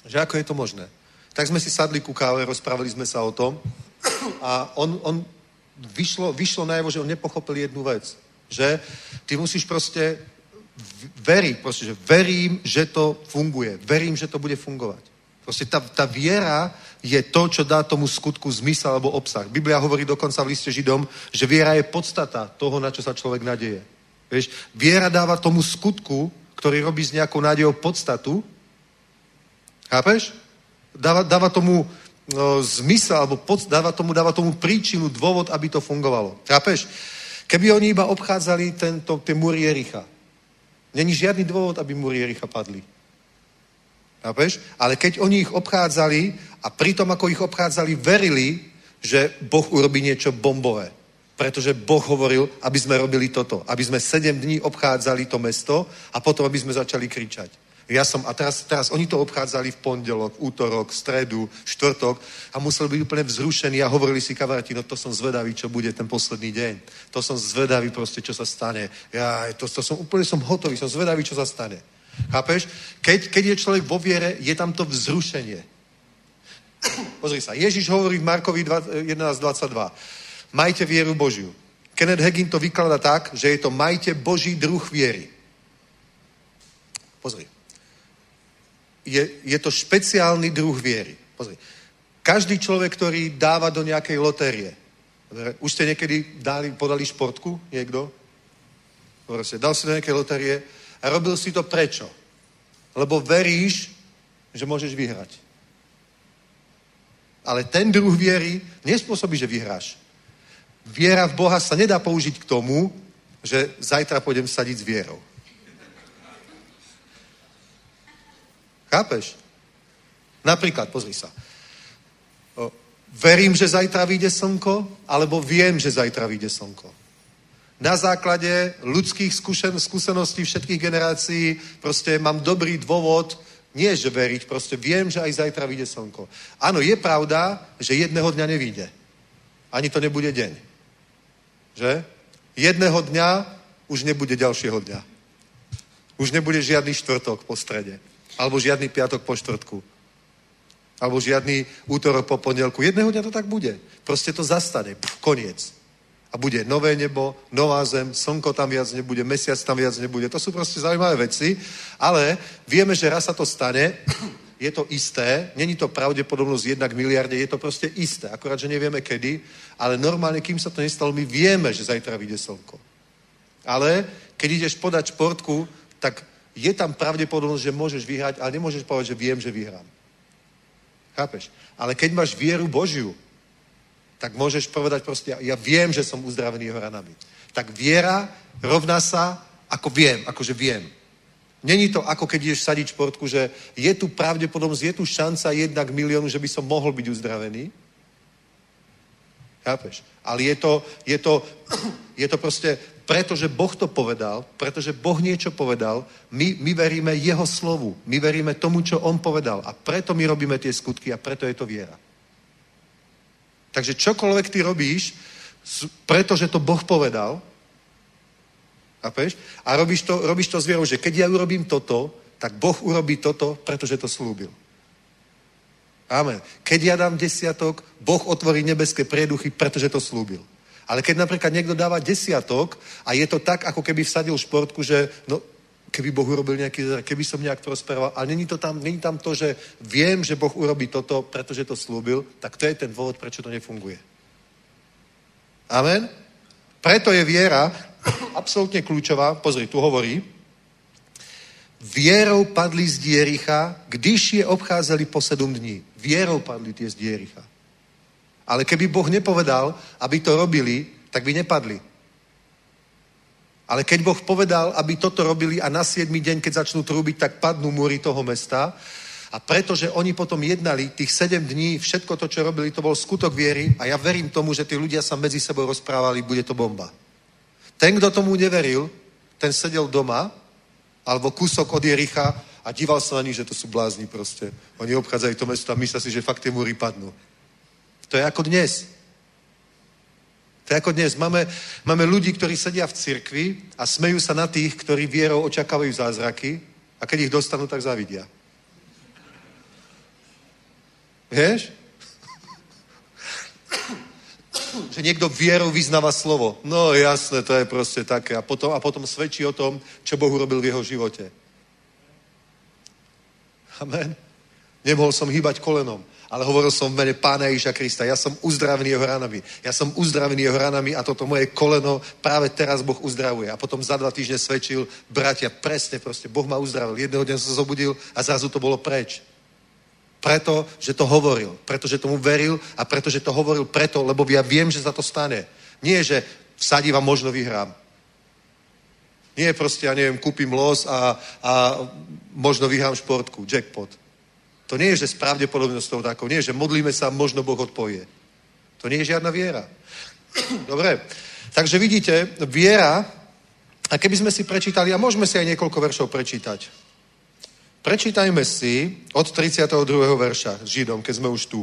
Že ako je to možné? Tak sme si sadli ku káve, rozprávali sme sa o tom <clears throat> a on, on vyšlo, vyšlo najevo, že on nepochopil jednu vec. Že ty musíš proste veriť, proste, že verím, že to funguje. Verím, že to bude fungovať. Proste tá, tá viera je to, čo dá tomu skutku zmysel alebo obsah. Biblia hovorí dokonca v liste Židom, že viera je podstata toho, na čo sa človek nadeje. Vieš, viera dáva tomu skutku, ktorý robí s nejakou nádejou podstatu. Chápeš? Dáva, dáva tomu no, zmysel, alebo pod, dáva, tomu, dáva tomu príčinu, dôvod, aby to fungovalo. Chápeš? Keby oni iba obchádzali tento, tie múry Jericha, není žiadny dôvod, aby múry Jericha padli. Chápeš? Ale keď oni ich obchádzali a pritom, ako ich obchádzali, verili, že Boh urobí niečo bombové. Pretože Boh hovoril, aby sme robili toto. Aby sme sedem dní obchádzali to mesto a potom, aby sme začali kričať. Ja som, a teraz, teraz oni to obchádzali v pondelok, útorok, stredu, štvrtok a museli byť úplne vzrušení a hovorili si kamaráti, no to som zvedavý, čo bude ten posledný deň. To som zvedavý proste, čo sa stane. Ja, to, to som úplne som hotový, som zvedavý, čo sa stane. Chápeš? Keď, keď je človek vo viere, je tam to vzrušenie. Pozri sa, Ježiš hovorí v Markovi 11.22. Majte vieru Božiu. Kenneth Hagin to vyklada tak, že je to majte Boží druh viery. Pozri. Je, je to špeciálny druh viery. Pozri. Každý človek, ktorý dáva do nejakej lotérie. Už ste niekedy dali, podali športku? Niekto? Proste, dal si do nejakej lotérie a robil si to prečo? Lebo veríš, že môžeš vyhrať. Ale ten druh viery nespôsobí, že vyhráš. Viera v Boha sa nedá použiť k tomu, že zajtra pôjdem sadiť s vierou. Chápeš? Napríklad, pozri sa. Verím, že zajtra vyjde slnko, alebo viem, že zajtra vyjde slnko. Na základe ľudských skúšen- skúseností všetkých generácií proste mám dobrý dôvod, nie že veriť, proste viem, že aj zajtra vyjde slnko. Áno, je pravda, že jedného dňa nevíde. Ani to nebude deň. Že? Jedného dňa už nebude ďalšieho dňa. Už nebude žiadny štvrtok po strede. Alebo žiadny piatok po štvrtku. Alebo žiadny útorok po pondelku. Jedného dňa to tak bude. Proste to zastane. Pff, koniec. A bude nové nebo, nová zem, slnko tam viac nebude, mesiac tam viac nebude. To sú proste zaujímavé veci, ale vieme, že raz sa to stane, <clears throat> je to isté, není to pravdepodobnosť jednak miliarde, je to proste isté, akorát, že nevieme kedy, ale normálne, kým sa to nestalo, my vieme, že zajtra vyjde slnko. Ale keď ideš podať športku, tak je tam pravdepodobnosť, že môžeš vyhrať, ale nemôžeš povedať, že viem, že vyhrám. Chápeš? Ale keď máš vieru Božiu, tak môžeš povedať proste, ja, viem, že som uzdravený jeho ranami. Tak viera rovná sa, ako viem, akože viem. Není to ako keď ideš sadiť športku, že je tu pravdepodobnosť, je tu šanca jedna k miliónu, že by som mohol byť uzdravený. Chápeš? Ale je to, je to, <clears throat> je to proste, pretože Boh to povedal, pretože Boh niečo povedal, my, my veríme Jeho slovu, my veríme tomu, čo On povedal a preto my robíme tie skutky a preto je to viera. Takže čokoľvek ty robíš, pretože to Boh povedal, chápeš? A robíš to, robíš to s vierou, že keď ja urobím toto, tak Boh urobí toto, pretože to slúbil. Amen. Keď ja dám desiatok, Boh otvorí nebeské prieduchy, pretože to slúbil. Ale keď napríklad niekto dáva desiatok a je to tak, ako keby vsadil športku, že no, keby Boh urobil nejaký, keby som nejak prosperoval, ale není, to tam, není tam to, že viem, že Boh urobí toto, pretože to slúbil, tak to je ten dôvod, prečo to nefunguje. Amen? Preto je viera <coughs> absolútne kľúčová. Pozri, tu hovorí, Vierou padli z Diericha, když je obcházeli po sedm dní. Vierou padli tie z Diericha. Ale keby Boh nepovedal, aby to robili, tak by nepadli. Ale keď Boh povedal, aby toto robili a na 7. deň, keď začnú trúbiť, tak padnú múry toho mesta. A pretože oni potom jednali tých 7 dní, všetko to, čo robili, to bol skutok viery a ja verím tomu, že tí ľudia sa medzi sebou rozprávali, bude to bomba. Ten, kto tomu neveril, ten sedel doma alebo kúsok od Jericha a díval sa na nich, že to sú blázni proste. Oni obchádzajú to mesto a myslia si, že fakt tie múry padnú. To je ako dnes. To je ako dnes. Máme, máme ľudí, ktorí sedia v cirkvi a smejú sa na tých, ktorí vierou očakávajú zázraky a keď ich dostanú, tak zavidia. Vieš? <coughs> že niekto vierou vyznáva slovo. No jasné, to je proste také. A potom, a potom svedčí o tom, čo Boh urobil v jeho živote. Amen. Nemohol som hýbať kolenom, ale hovoril som v mene Pána Ježa Krista. Ja som uzdravený jeho ranami. Ja som uzdravený jeho ranami a toto moje koleno práve teraz Boh uzdravuje. A potom za dva týždne svedčil, bratia, presne proste, Boh ma uzdravil. Jedného dňa som sa zobudil a zrazu to bolo preč. Preto, že to hovoril. Pretože tomu veril a pretože to hovoril preto, lebo ja viem, že sa to stane. Nie, že vsadím a možno vyhrám. Nie proste, ja neviem, kúpim los a, a možno vyhrám športku, jackpot. To nie je, že s pravdepodobnosťou takou, nie že modlíme sa možno Boh odpovie. To nie je žiadna viera. <clears throat> Dobre, takže vidíte, viera, a keby sme si prečítali, a môžeme si aj niekoľko veršov prečítať, Prečítajme si od 32. verša Židom, keď sme už tu.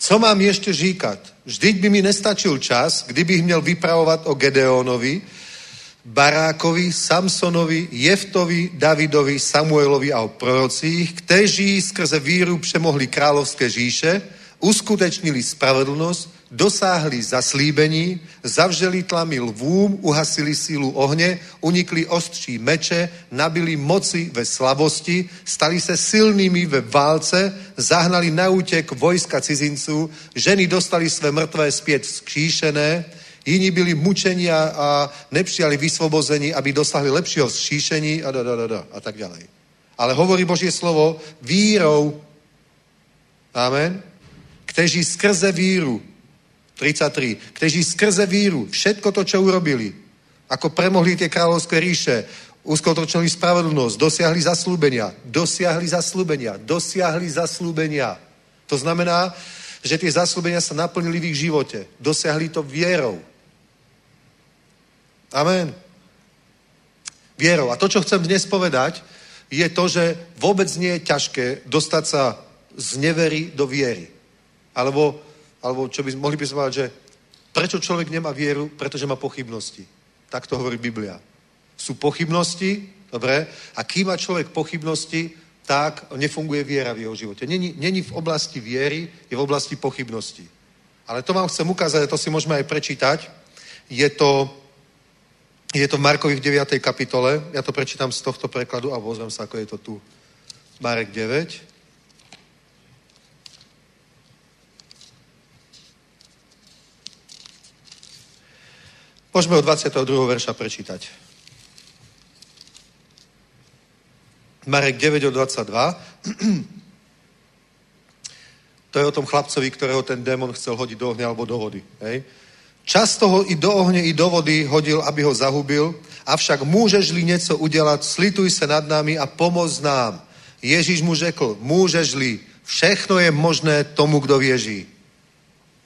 Co mám ešte říkať? Vždyť by mi nestačil čas, kdybych měl vypravovať o Gedeonovi, Barákovi, Samsonovi, Jeftovi, Davidovi, Samuelovi a o prorocích, kteří skrze víru přemohli královské říše, uskutečnili spravedlnosť, dosáhli zaslíbení, zavřeli tlamy lvům, uhasili sílu ohně, unikli ostří meče, nabili moci ve slavosti, stali se silnými ve válce, zahnali na útek vojska cizinců, ženy dostali své mrtvé zpět skříšené, jiní byli mučení a, nepřijali vysvobození, aby dosahli lepšího zšíšení a, da, da, da, da, a tak ďalej. Ale hovorí Božie slovo vírou. Amen kteří skrze víru, 33, kteří skrze víru všetko to, čo urobili, ako premohli tie kráľovské ríše, uskutočnili spravodlnosť, dosiahli zaslúbenia, dosiahli zaslúbenia, dosiahli zaslúbenia. To znamená, že tie zaslúbenia sa naplnili v ich živote. Dosiahli to vierou. Amen. Vierou. A to, čo chcem dnes povedať, je to, že vôbec nie je ťažké dostať sa z nevery do viery. Alebo, alebo čo by, mohli by sme povedať, že prečo človek nemá vieru? Pretože má pochybnosti. Tak to hovorí Biblia. Sú pochybnosti, dobre, a kým má človek pochybnosti, tak nefunguje viera v jeho živote. Není, není v oblasti viery, je v oblasti pochybnosti. Ale to vám chcem ukázať, a to si môžeme aj prečítať. Je to, je to v Markovi v 9. kapitole. Ja to prečítam z tohto prekladu a pozriem sa, ako je to tu. Marek 9. Môžeme od 22. verša prečítať. Marek 9 od 22. <clears throat> To je o tom chlapcovi, ktorého ten démon chcel hodiť do ohňa alebo do vody. Hej? Často ho i do ohně, i do vody hodil, aby ho zahubil, avšak môžeš-li něco udělat, slituj se nad námi a pomoz nám. Ježíš mu řekl, môžeš-li, všechno je možné tomu, kdo věří.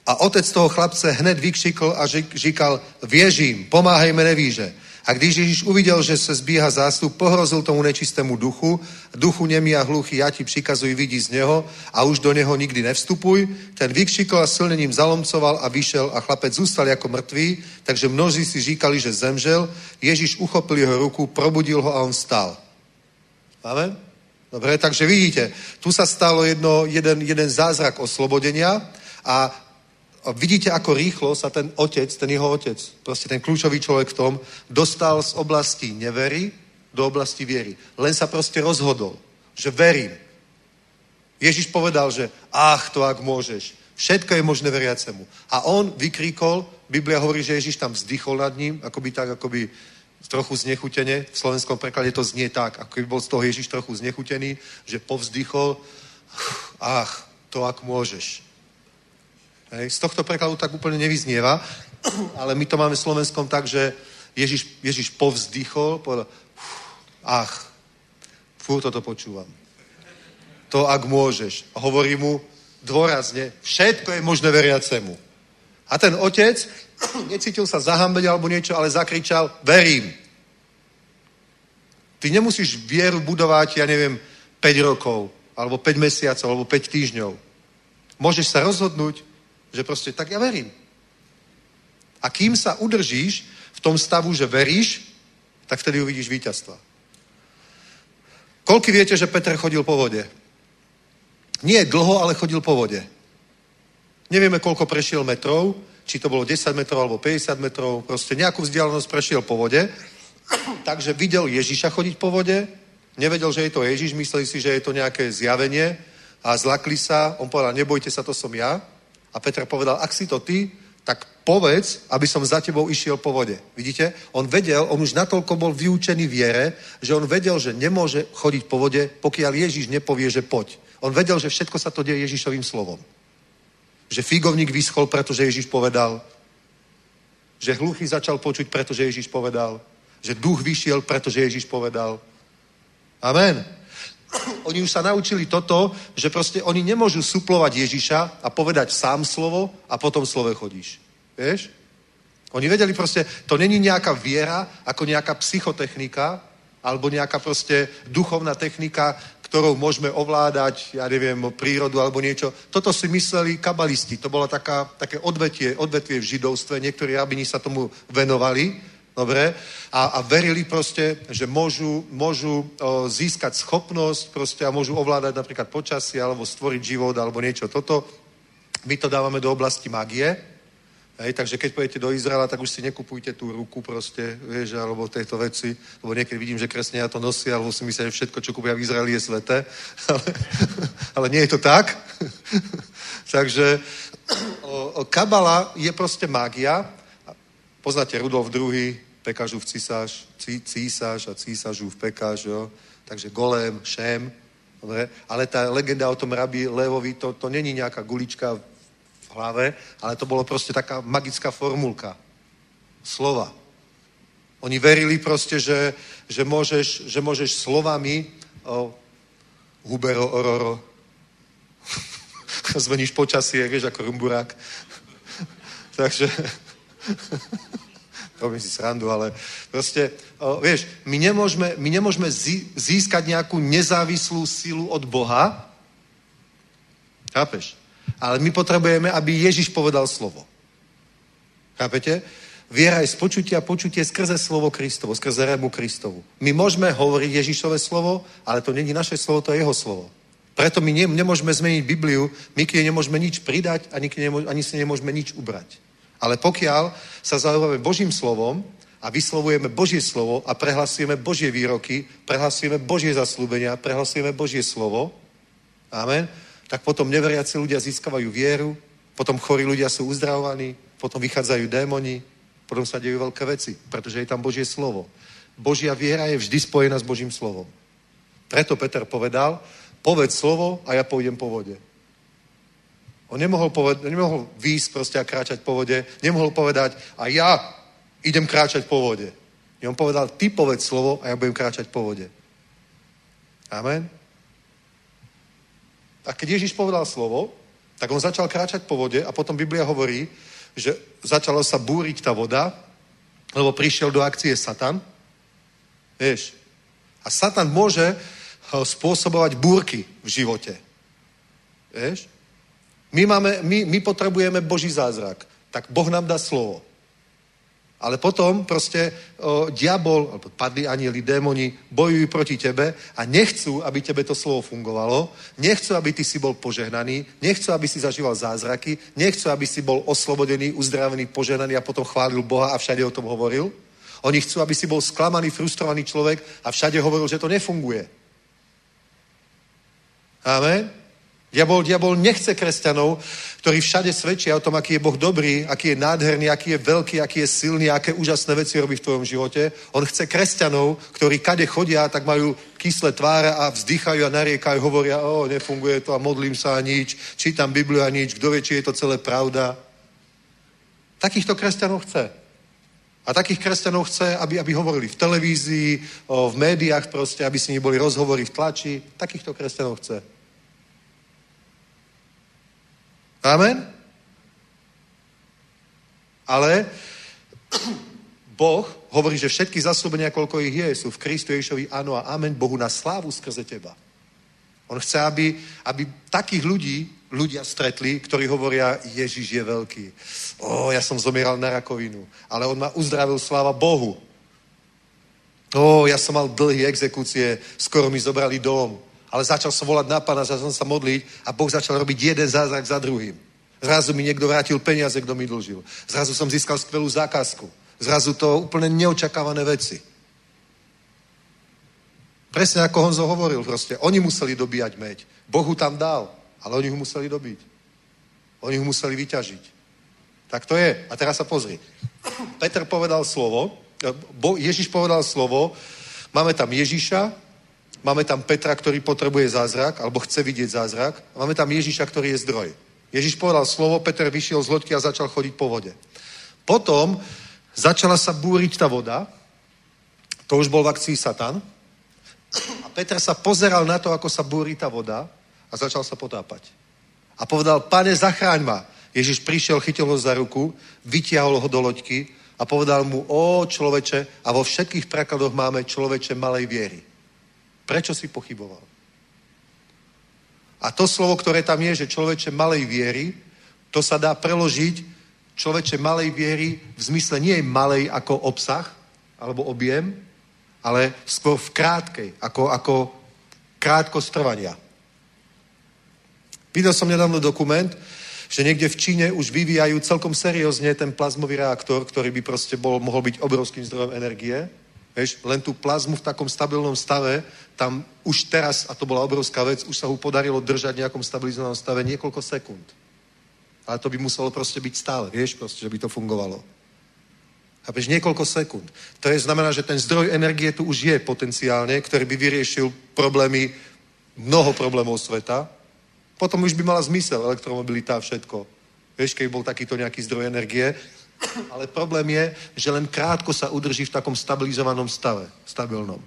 A otec toho chlapce hned vykřikl a říkal, věřím, pomáhejme nevíže. A když Ježíš uviděl, že se zbíha zástup, pohrozil tomu nečistému duchu, duchu nemý a hluchý, já ti přikazuji, vidí z něho a už do něho nikdy nevstupuj. Ten vykřikl a silně ním zalomcoval a vyšel a chlapec zůstal jako mrtvý, takže mnozí si říkali, že zemřel. Ježíš uchopil jeho ruku, probudil ho a on stál. Amen? Dobre, takže vidíte, tu sa stalo jedno, jeden, jeden zázrak oslobodenia a vidíte, ako rýchlo sa ten otec, ten jeho otec, proste ten kľúčový človek v tom, dostal z oblasti nevery do oblasti viery. Len sa proste rozhodol, že verím. Ježiš povedal, že ach, to ak môžeš. Všetko je možné veriacemu. A on vykríkol, Biblia hovorí, že Ježiš tam vzdychol nad ním, akoby tak, akoby trochu znechutene. V slovenskom preklade to znie tak, ako by bol z toho Ježiš trochu znechutený, že povzdychol, ach, to ak môžeš. Hej, z tohto prekladu tak úplne nevyznieva, <clears throat> ale my to máme v slovenskom tak, že Ježiš, Ježiš povzdychol, povedal, ach, fú, toto počúvam. To, ak môžeš. A hovorí mu dôrazne, všetko je možné veriacemu. A ten otec <clears throat> necítil sa zahambeť alebo niečo, ale zakričal, verím. Ty nemusíš vieru budovať, ja neviem, 5 rokov, alebo 5 mesiacov, alebo 5 týždňov. Môžeš sa rozhodnúť, že proste tak ja verím. A kým sa udržíš v tom stavu, že veríš, tak vtedy uvidíš víťazstva. Koľky viete, že Petr chodil po vode? Nie dlho, ale chodil po vode. Nevieme, koľko prešiel metrov, či to bolo 10 metrov alebo 50 metrov, proste nejakú vzdialenosť prešiel po vode. Takže videl Ježiša chodiť po vode, nevedel, že je to Ježiš, mysleli si, že je to nejaké zjavenie a zlakli sa. On povedal, nebojte sa, to som ja. A Petr povedal, ak si to ty, tak povedz, aby som za tebou išiel po vode. Vidíte? On vedel, on už natoľko bol vyučený viere, že on vedel, že nemôže chodiť po vode, pokiaľ Ježiš nepovie, že poď. On vedel, že všetko sa to deje Ježišovým slovom. Že figovník vyschol, pretože Ježiš povedal. Že hluchý začal počuť, pretože Ježiš povedal. Že duch vyšiel, pretože Ježiš povedal. Amen. <coughs> oni už sa naučili toto, že proste oni nemôžu suplovať Ježiša a povedať sám slovo a potom slove chodíš. Vieš? Oni vedeli proste, to není nejaká viera, ako nejaká psychotechnika, alebo nejaká proste duchovná technika, ktorou môžeme ovládať, ja neviem, prírodu alebo niečo. Toto si mysleli kabalisti. To bolo taká, také odvetie, odvetvie v židovstve. Niektorí rabini sa tomu venovali. Dobre? A, a verili proste, že môžu, môžu o, získať schopnosť proste a môžu ovládať napríklad počasie alebo stvoriť život alebo niečo toto. My to dávame do oblasti magie. Hej, takže keď pôjdete do Izraela, tak už si nekupujte tú ruku proste, vieš, alebo tejto veci, lebo niekedy vidím, že kresňania to nosia, alebo si myslia, že všetko, čo kúpia v Izraeli, je sveté, <laughs> ale, ale nie je to tak. <laughs> takže o, o, kabala je proste mágia Poznáte Rudolf II, Pekažův císař, císař a císařův Pekaž, jo? Takže Golem, Šem, dobre? ale tá legenda o tom rabi Levovi, to, to není nejaká gulička v hlave, ale to bolo proste taká magická formulka. Slova. Oni verili proste, že, že, môžeš, že môžeš slovami o, hubero, ororo, <laughs> zmeníš počasie, vieš, ako rumburák. <laughs> Takže <laughs> robím si srandu, ale proste, o, vieš, my nemôžeme, my nemôžeme získať nejakú nezávislú silu od Boha, chápeš? Ale my potrebujeme, aby Ježiš povedal slovo. Chápete? Viera je z počutia, počutie skrze slovo Kristovo, skrze rému Kristovu. My môžeme hovoriť Ježišové slovo, ale to není naše slovo, to je jeho slovo. Preto my ne, nemôžeme zmeniť Bibliu, my k nej nemôžeme nič pridať, ani, ani si nemôžeme nič ubrať. Ale pokiaľ sa zaujíme Božím slovom a vyslovujeme Božie slovo a prehlasujeme Božie výroky, prehlasujeme Božie zaslúbenia, prehlasujeme Božie slovo, amen, tak potom neveriaci ľudia získavajú vieru, potom chorí ľudia sú uzdravovaní, potom vychádzajú démoni, potom sa dejú veľké veci, pretože je tam Božie slovo. Božia viera je vždy spojená s Božím slovom. Preto Peter povedal, povedz slovo a ja pôjdem po vode. On nemohol, poved- nemohol výjsť proste a kráčať po vode, nemohol povedať a ja idem kráčať po vode. I on povedal, ty povedz slovo a ja budem kráčať po vode. Amen. A keď Ježiš povedal slovo, tak on začal kráčať po vode a potom Biblia hovorí, že začalo sa búriť tá voda, lebo prišiel do akcie Satan. Vieš. A Satan môže eh, spôsobovať búrky v živote. Vieš? My, máme, my, my potrebujeme Boží zázrak. Tak Boh nám dá slovo. Ale potom proste o, diabol, alebo padli anieli, démoni bojujú proti tebe a nechcú, aby tebe to slovo fungovalo, nechcú, aby ty si bol požehnaný, nechcú, aby si zažíval zázraky, nechcú, aby si bol oslobodený, uzdravený, požehnaný a potom chválil Boha a všade o tom hovoril. Oni chcú, aby si bol sklamaný, frustrovaný človek a všade hovoril, že to nefunguje. Amen. Diabol, diabol nechce kresťanov, ktorí všade svedčia o tom, aký je Boh dobrý, aký je nádherný, aký je veľký, aký je silný, aké úžasné veci robí v tvojom živote. On chce kresťanov, ktorí kade chodia, tak majú kyslé tváre a vzdychajú a nariekajú, hovoria, o, nefunguje to a modlím sa a nič, čítam Bibliu a nič, kto vie, či je to celé pravda. Takýchto kresťanov chce. A takých kresťanov chce, aby, aby hovorili v televízii, o, v médiách proste, aby s nimi boli rozhovory v tlači. Takýchto kresťanov chce. Amen? Ale <clears throat> Boh hovorí, že všetky zaslúbenia, koľko ich je, sú v Kristu Ježišovi áno a amen Bohu na slávu skrze teba. On chce, aby, aby takých ľudí ľudia stretli, ktorí hovoria, Ježiš je veľký. O, ja som zomieral na rakovinu, ale on ma uzdravil, sláva Bohu. O, ja som mal dlhé exekúcie, skoro mi zobrali dom, ale začal som volať na pána, začal som sa modliť a Boh začal robiť jeden zázrak za druhým. Zrazu mi niekto vrátil peniaze, kto mi dlžil. Zrazu som získal skvelú zákazku. Zrazu to úplne neočakávané veci. Presne ako Honzo hovoril proste. Oni museli dobíjať meď. Bohu tam dal, ale oni ho museli dobiť. Oni ho museli vyťažiť. Tak to je. A teraz sa pozri. Peter povedal slovo, Ježiš povedal slovo, máme tam Ježiša, Máme tam Petra, ktorý potrebuje zázrak, alebo chce vidieť zázrak. Máme tam Ježiša, ktorý je zdroj. Ježiš povedal slovo, Peter vyšiel z loďky a začal chodiť po vode. Potom začala sa búriť tá voda, to už bol v akcii Satan, a Peter sa pozeral na to, ako sa búri tá voda a začal sa potápať. A povedal, pane, zachráň ma. Ježiš prišiel, chytil ho za ruku, vytiahol ho do loďky a povedal mu, o človeče, a vo všetkých prekladoch máme človeče malej viery. Prečo si pochyboval? A to slovo, ktoré tam je, že človeče malej viery, to sa dá preložiť človeče malej viery v zmysle nie je malej ako obsah alebo objem, ale skôr v krátkej, ako, ako krátkosť trvania. Videl som nedávno dokument, že niekde v Číne už vyvíjajú celkom seriózne ten plazmový reaktor, ktorý by proste bol, mohol byť obrovským zdrojom energie. Vieš, len tú plazmu v takom stabilnom stave, tam už teraz, a to bola obrovská vec, už sa mu podarilo držať v nejakom stabilizovanom stave niekoľko sekúnd. Ale to by muselo proste byť stále, vieš, proste, že by to fungovalo. Chápeš, niekoľko sekúnd. To je znamená, že ten zdroj energie tu už je potenciálne, ktorý by vyriešil problémy, mnoho problémov sveta. Potom už by mala zmysel elektromobilita a všetko. Vieš, keď bol takýto nejaký zdroj energie, ale problém je, že len krátko sa udrží v takom stabilizovanom stave, stabilnom.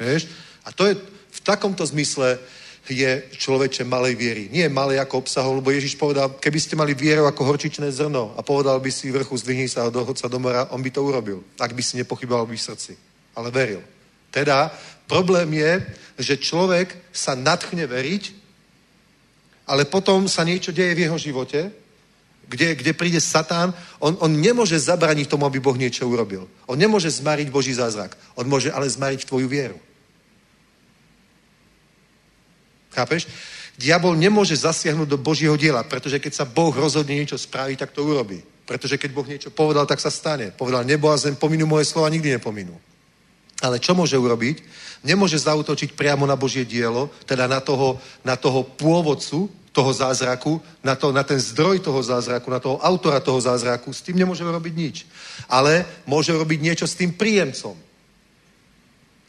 Vieš? A to je v takomto zmysle je človeče malej viery. Nie malej ako obsahol, lebo Ježiš povedal, keby ste mali vieru ako horčičné zrno a povedal by si vrchu zdvihni sa a dohod sa do mora, on by to urobil, ak by si nepochyboval by v srdci. Ale veril. Teda problém je, že človek sa natchne veriť, ale potom sa niečo deje v jeho živote kde, kde príde Satán, on, on nemôže zabraniť tomu, aby Boh niečo urobil. On nemôže zmariť Boží zázrak. On môže ale zmariť tvoju vieru. Chápeš? Diabol nemôže zasiahnuť do Božieho diela, pretože keď sa Boh rozhodne niečo spraviť, tak to urobí. Pretože keď Boh niečo povedal, tak sa stane. Povedal, nebo a zem pominú moje slova, nikdy nepominú. Ale čo môže urobiť? Nemôže zautočiť priamo na Božie dielo, teda na toho, na toho pôvodcu, toho zázraku, na, to, na ten zdroj toho zázraku, na toho autora toho zázraku, s tým nemôžeme robiť nič. Ale môže robiť niečo s tým príjemcom.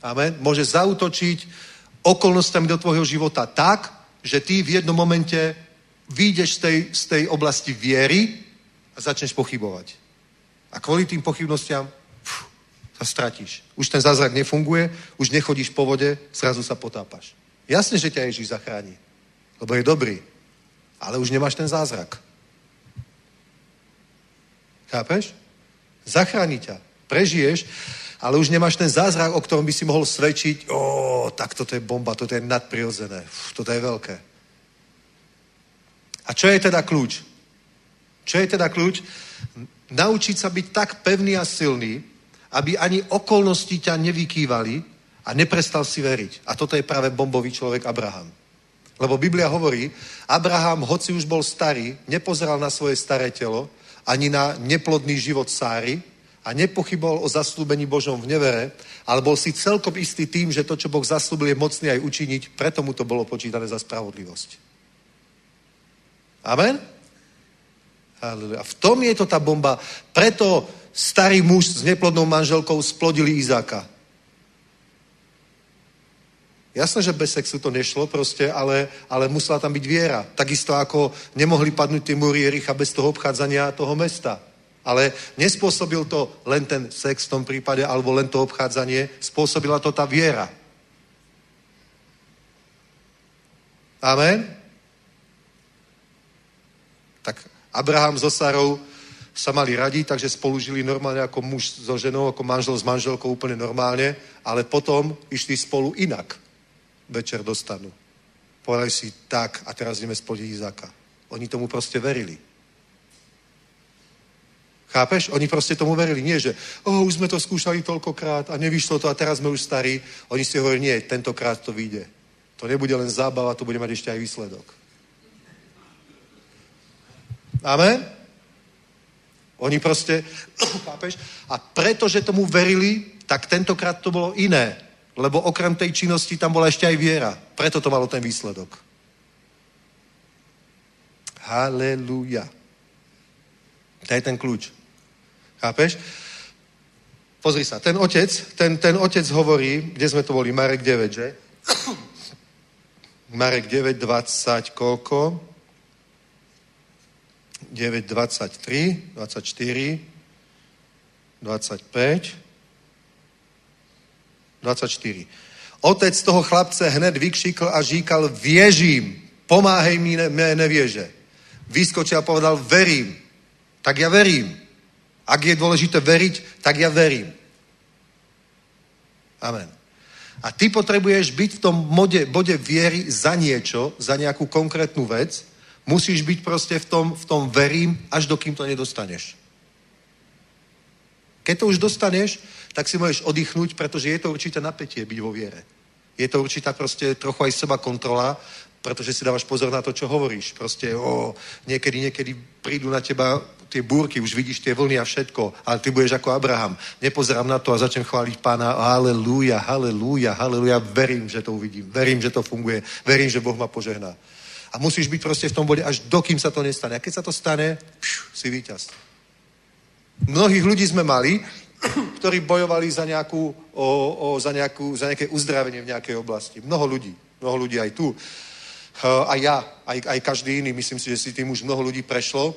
Amen. Môže zautočiť okolnostiami do tvojho života tak, že ty v jednom momente vyjdeš z tej, z tej oblasti viery a začneš pochybovať. A kvôli tým pochybnostiam pf, sa stratíš. Už ten zázrak nefunguje, už nechodíš po vode, zrazu sa potápaš. Jasne, že ťa Ježíš zachráni, lebo je dobrý, ale už nemáš ten zázrak. Chápeš? Zachráni ťa. Prežiješ, ale už nemáš ten zázrak, o ktorom by si mohol svedčiť, o, tak toto je bomba, toto je nadprirodzené, toto je veľké. A čo je teda kľúč? Čo je teda kľúč? Naučiť sa byť tak pevný a silný, aby ani okolnosti ťa nevykývali a neprestal si veriť. A toto je práve bombový človek Abraham. Lebo Biblia hovorí, Abraham, hoci už bol starý, nepozeral na svoje staré telo, ani na neplodný život Sáry a nepochyboval o zaslúbení Božom v nevere, ale bol si celkom istý tým, že to, čo Boh zaslúbil, je mocný aj učiniť, preto mu to bolo počítané za spravodlivosť. Amen? A v tom je to tá bomba. Preto starý muž s neplodnou manželkou splodili Izáka. Jasné, že bez sexu to nešlo proste, ale, ale musela tam byť viera. Takisto ako nemohli padnúť tie múry Jericha bez toho obchádzania toho mesta. Ale nespôsobil to len ten sex v tom prípade, alebo len to obchádzanie, spôsobila to tá viera. Amen? Tak Abraham so Sarou sa mali radiť, takže spolu žili normálne ako muž so ženou, ako manžel s manželkou úplne normálne, ale potom išli spolu inak večer dostanú. Povedali si tak a teraz ideme splodiť Izáka. Oni tomu proste verili. Chápeš? Oni proste tomu verili. Nie, že oh, už sme to skúšali toľkokrát a nevyšlo to a teraz sme už starí. Oni si hovorili, nie, tentokrát to vyjde. To nebude len zábava, to bude mať ešte aj výsledok. Amen? Oni proste, <coughs> chápeš? A pretože tomu verili, tak tentokrát to bolo iné. Lebo okrem tej činnosti tam bola ešte aj viera. Preto to malo ten výsledok. Halelúja. To je ten kľúč. Chápeš? Pozri sa, ten otec, ten, ten otec hovorí, kde sme to boli, Marek 9, že? Marek 9, 20, koľko? 9, 23, 24, 25, 24. Otec toho chlapce hned vykšikl a říkal, věžím, pomáhej mi ne, mé nevieže. Vyskočil a povedal, verím. Tak ja verím. Ak je dôležité veriť, tak ja verím. Amen. A ty potrebuješ byť v tom mode, bode viery za niečo, za nejakú konkrétnu vec. Musíš byť proste v tom, v tom verím, až dokým to nedostaneš. Keď to už dostaneš, tak si môžeš oddychnúť, pretože je to určité napätie byť vo viere. Je to určitá proste trochu aj seba kontrola, pretože si dávaš pozor na to, čo hovoríš. Proste, o, niekedy, niekedy prídu na teba tie búrky, už vidíš tie vlny a všetko, ale ty budeš ako Abraham. Nepozerám na to a začnem chváliť pána, halleluja, halleluja, halleluja, verím, že to uvidím, verím, že to funguje, verím, že Boh ma požehná. A musíš byť proste v tom bode, až dokým sa to nestane. A keď sa to stane, pšu, si víťaz. Mnohých ľudí sme mali, <clears throat> ktorí bojovali za, nejakú, o, o, za, nejakú, za nejaké uzdravenie v nejakej oblasti. Mnoho ľudí. Mnoho ľudí aj tu. A ja, aj, aj každý iný, myslím si, že si tým už mnoho ľudí prešlo.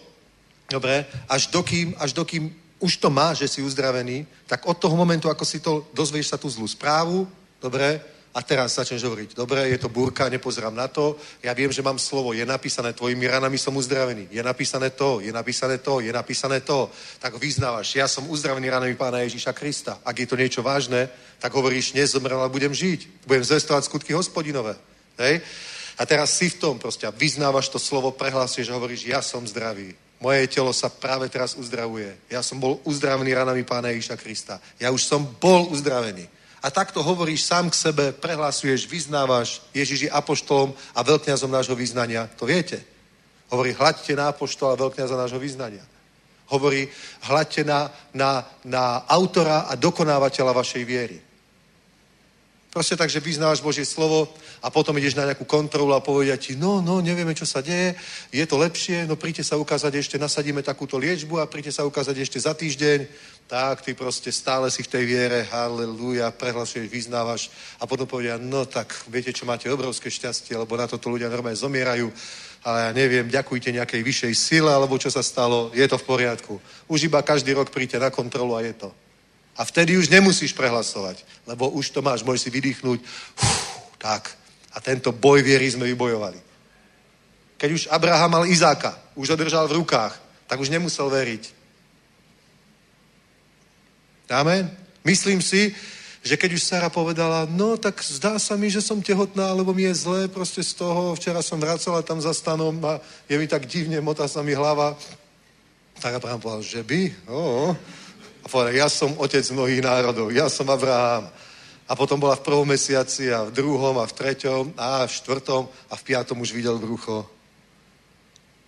Dobre? Až dokým, až dokým už to má, že si uzdravený, tak od toho momentu, ako si to dozvieš sa tú zlú správu, dobre, a teraz začneš hovoriť, dobre, je to búrka, nepozerám na to, ja viem, že mám slovo, je napísané, tvojimi ranami som uzdravený, je napísané to, je napísané to, je napísané to, tak vyznávaš, ja som uzdravený ranami pána Ježíša Krista. Ak je to niečo vážne, tak hovoríš, nezomrel, ale budem žiť, budem zvestovať skutky hospodinové. Hej? A teraz si v tom proste vyznávaš to slovo, prehlásiš a hovoríš, ja som zdravý. Moje telo sa práve teraz uzdravuje. Ja som bol uzdravený ranami pána Ježíša Krista. Ja už som bol uzdravený a takto hovoríš sám k sebe, prehlasuješ, vyznávaš, Ježiš je apoštolom a veľkňazom nášho vyznania. To viete. Hovorí, hľadte na apoštola a veľkňaza nášho vyznania. Hovorí, hľadte na, na, na autora a dokonávateľa vašej viery. Proste tak, že vyznávaš Božie slovo a potom ideš na nejakú kontrolu a povedia ti, no, no, nevieme, čo sa deje, je to lepšie, no príďte sa ukázať ešte, nasadíme takúto liečbu a príďte sa ukázať ešte za týždeň. Tak, ty proste stále si v tej viere, halleluja, prehlasuješ, vyznávaš a potom povedia, no tak, viete čo, máte obrovské šťastie, lebo na toto ľudia normálne zomierajú ale ja neviem, ďakujte nejakej vyššej sile, alebo čo sa stalo, je to v poriadku. Už iba každý rok príďte na kontrolu a je to. A vtedy už nemusíš prehlasovať, lebo už to máš, môžeš si vydýchnuť. Tak. A tento boj viery sme vybojovali. Keď už Abraham mal Izáka, už ho držal v rukách, tak už nemusel veriť. Amen. Myslím si, že keď už Sara povedala, no tak zdá sa mi, že som tehotná, lebo mi je zlé proste z toho, včera som vracala tam za stanom a je mi tak divne, motá sa mi hlava. Tak Abraham povedal, že by? Oh. A povedal, ja som otec mnohých národov, ja som Abraham. A potom bola v prvom mesiaci a v druhom a v treťom a v štvrtom a v piatom už videl brucho.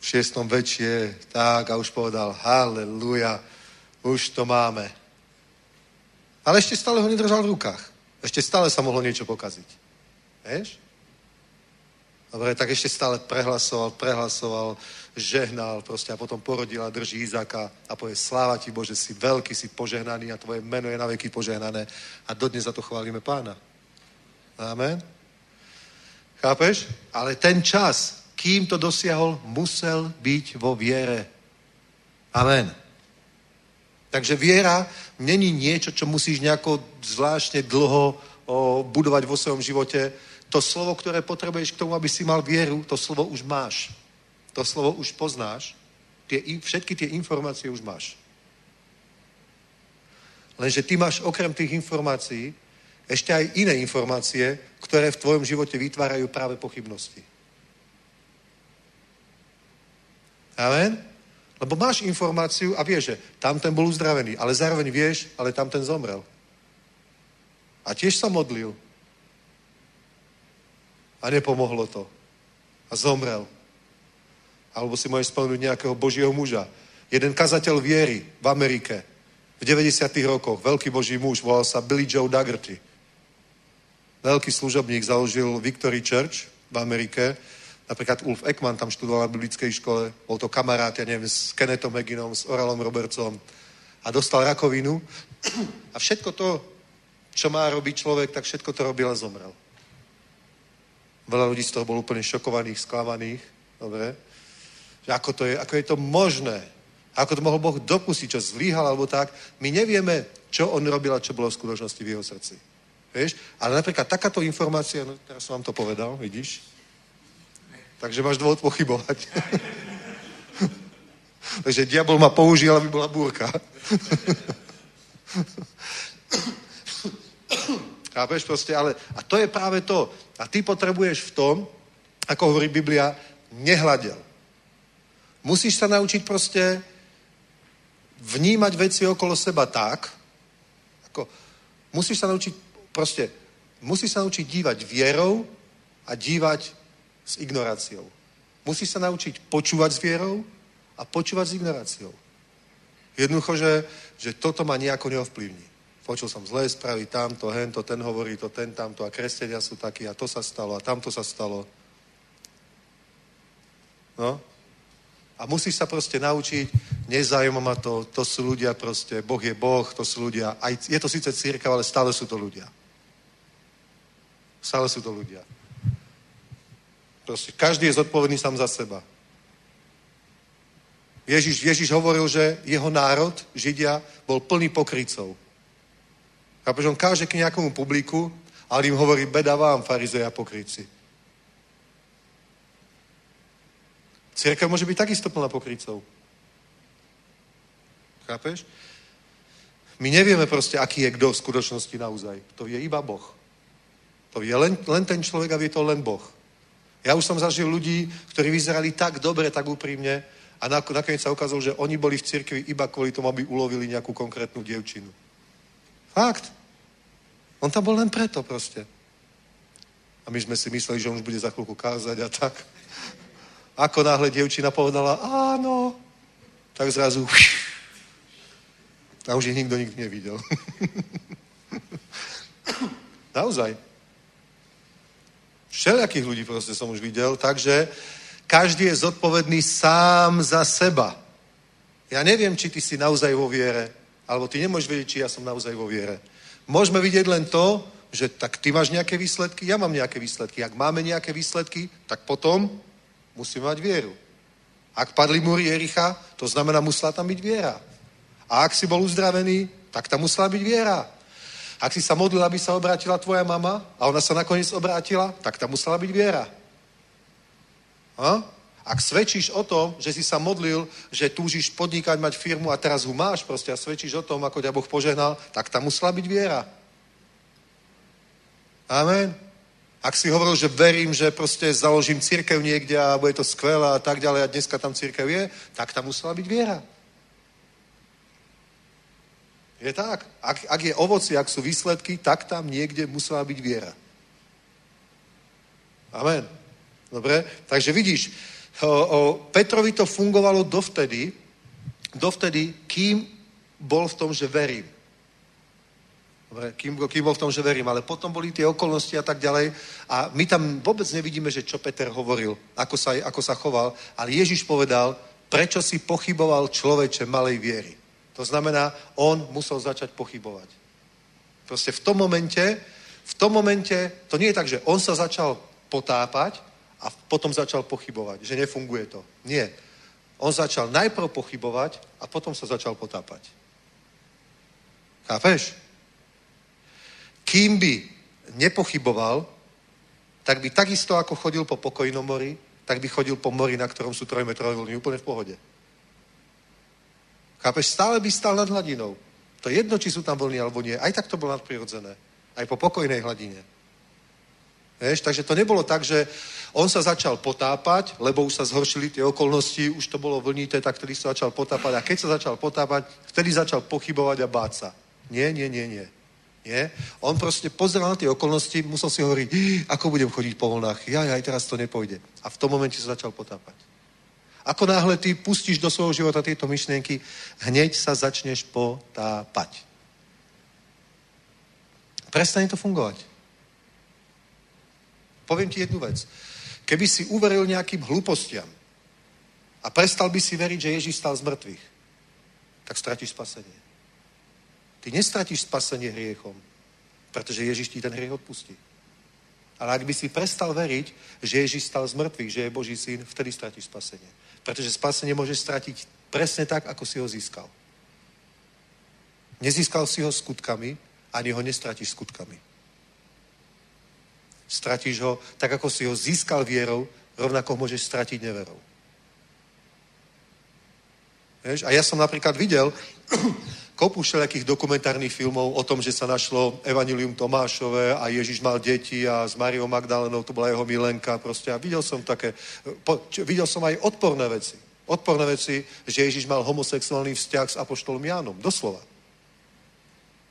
V šiestom väčšie, tak a už povedal, halleluja, už to máme. Ale ešte stále ho nedržal v rukách. Ešte stále sa mohlo niečo pokaziť. Vieš? Dobre, tak ešte stále prehlasoval, prehlasoval, žehnal proste a potom porodil a drží Izáka a povie, sláva ti Bože, si veľký, si požehnaný a tvoje meno je na veky požehnané a dodnes za to chválime pána. Amen. Chápeš? Ale ten čas, kým to dosiahol, musel byť vo viere. Amen. Takže viera není niečo, čo musíš nejako zvláštne dlho o, budovať vo svojom živote. To slovo, ktoré potrebuješ k tomu, aby si mal vieru, to slovo už máš. To slovo už poznáš. Tie, všetky tie informácie už máš. Lenže ty máš okrem tých informácií ešte aj iné informácie, ktoré v tvojom živote vytvárajú práve pochybnosti. Amen? Lebo máš informáciu a vieš, že tam ten bol uzdravený, ale zároveň vieš, ale tam ten zomrel. A tiež sa modlil. A nepomohlo to. A zomrel. Alebo si môžeš spomenúť nejakého božieho muža. Jeden kazateľ viery v Amerike v 90. rokoch, veľký boží muž, volal sa Billy Joe Dagerty. Veľký služobník založil Victory Church v Amerike Napríklad Ulf Ekman tam študoval na biblickej škole, bol to kamarát, ja neviem, s Kennethom Meginom, s Oralom Robertsom a dostal rakovinu <clears throat> a všetko to, čo má robiť človek, tak všetko to robil a zomrel. Veľa ľudí z toho bol úplne šokovaných, sklamaných, dobre? Že ako, to je, ako je to možné? Ako to mohol Boh dopustiť, čo zlíhal alebo tak? My nevieme, čo on robil a čo bolo v skutočnosti v jeho srdci. Vieš? Ale napríklad takáto informácia, no teraz som vám to povedal, vidíš? Takže máš dôvod pochybovať. <laughs> Takže diabol ma použil, aby bola búrka. <laughs> Chápeš proste, ale a to je práve to. A ty potrebuješ v tom, ako hovorí Biblia, nehľadel. Musíš sa naučiť proste vnímať veci okolo seba tak, ako musíš sa naučiť proste, musíš sa naučiť dívať vierou a dívať s ignoráciou. Musíš sa naučiť počúvať s vierou a počúvať s ignoráciou. Jednoducho, že, že toto ma nejako neovplyvní. Počul som zlé správy, tamto, hento, ten hovorí to, ten tamto a kresťania sú takí a to sa stalo a tamto sa stalo. No. A musíš sa proste naučiť, nezaujíma ma to, to sú ľudia proste, Boh je Boh, to sú ľudia, aj, je to síce církev, ale stále sú to ľudia. Stále sú to ľudia. Proste každý je zodpovedný sám za seba. Ježiš, Ježiš hovoril, že jeho národ, Židia, bol plný pokrycov. Chápeš, on káže k nejakomu publiku, ale im hovorí, beda vám, farizeja pokryci. Církev môže byť takisto plná pokrycov. Chápeš? My nevieme proste, aký je kto v skutočnosti naozaj. To vie iba Boh. To vie len, len ten človek a vie to len Boh. Ja už som zažil ľudí, ktorí vyzerali tak dobre, tak úprimne a nakoniec sa ukázalo, že oni boli v cirkvi iba kvôli tomu, aby ulovili nejakú konkrétnu dievčinu. Fakt. On tam bol len preto proste. A my sme si mysleli, že on už bude za chvíľku kázať a tak. Ako náhle dievčina povedala áno, tak zrazu a už ich nikto nikdy nevidel. <laughs> Naozaj. Všelijakých ľudí proste som už videl, takže každý je zodpovedný sám za seba. Ja neviem, či ty si naozaj vo viere, alebo ty nemôžeš vedieť, či ja som naozaj vo viere. Môžeme vidieť len to, že tak ty máš nejaké výsledky, ja mám nejaké výsledky. Ak máme nejaké výsledky, tak potom musíme mať vieru. Ak padli múry Jericha, to znamená, musela tam byť viera. A ak si bol uzdravený, tak tam musela byť viera. Ak si sa modlil, aby sa obrátila tvoja mama a ona sa nakoniec obrátila, tak tam musela byť viera. A? Ak svedčíš o tom, že si sa modlil, že túžiš podnikať, mať firmu a teraz ho máš proste a svedčíš o tom, ako ťa Boh požehnal, tak tam musela byť viera. Amen. Ak si hovoril, že verím, že proste založím církev niekde a bude to skvelé a tak ďalej a dneska tam církev je, tak tam musela byť viera. Je tak. Ak, ak je ovoci, ak sú výsledky, tak tam niekde musela byť viera. Amen. Dobre? Takže vidíš, Petrovi to fungovalo dovtedy, dovtedy, kým bol v tom, že verím. Kým, kým bol v tom, že verím. Ale potom boli tie okolnosti a tak ďalej. A my tam vôbec nevidíme, že čo Peter hovoril, ako sa, ako sa choval. Ale Ježiš povedal, prečo si pochyboval človeče malej viery. To znamená, on musel začať pochybovať. Proste v tom momente, v tom momente, to nie je tak, že on sa začal potápať a potom začal pochybovať, že nefunguje to. Nie. On začal najprv pochybovať a potom sa začal potápať. Chápeš? Kým by nepochyboval, tak by takisto ako chodil po pokojnom mori, tak by chodil po mori, na ktorom sú trojmetrové vlny, úplne v pohode. Chápeš? Stále by stal nad hladinou. To je jedno, či sú tam vlny alebo nie. Aj tak to bolo nadprirodzené. Aj po pokojnej hladine. Vieš? Takže to nebolo tak, že on sa začal potápať, lebo už sa zhoršili tie okolnosti, už to bolo vlnité, tak vtedy sa začal potápať. A keď sa začal potápať, vtedy začal pochybovať a báť sa. Nie, nie, nie, nie. Nie? On proste pozeral na tie okolnosti, musel si hovoriť, ako budem chodiť po vlnách. Ja, aj teraz to nepôjde. A v tom momente sa začal potápať. Ako náhle ty pustíš do svojho života tieto myšlienky, hneď sa začneš potápať. Prestane to fungovať. Poviem ti jednu vec. Keby si uveril nejakým hlúpostiam a prestal by si veriť, že Ježíš stal z mŕtvych, tak stratíš spasenie. Ty nestratíš spasenie hriechom, pretože Ježíš ti ten hriech odpustí. Ale ak by si prestal veriť, že Ježíš stal z mŕtvych, že je Boží syn, vtedy stratíš spasenie. Pretože spasenie môžeš stratiť presne tak, ako si ho získal. Nezískal si ho skutkami, ani ho nestratíš skutkami. Stratíš ho tak, ako si ho získal vierou, rovnako môžeš stratiť neverou. Vieš? A ja som napríklad videl <clears throat> kopu všelijakých dokumentárnych filmov o tom, že sa našlo Evangelium Tomášové a Ježiš mal deti a s Mariou Magdalenou to bola jeho milenka proste. A videl som také, po, videl som aj odporné veci. Odporné veci, že Ježiš mal homosexuálny vzťah s Apoštolom Jánom. Doslova.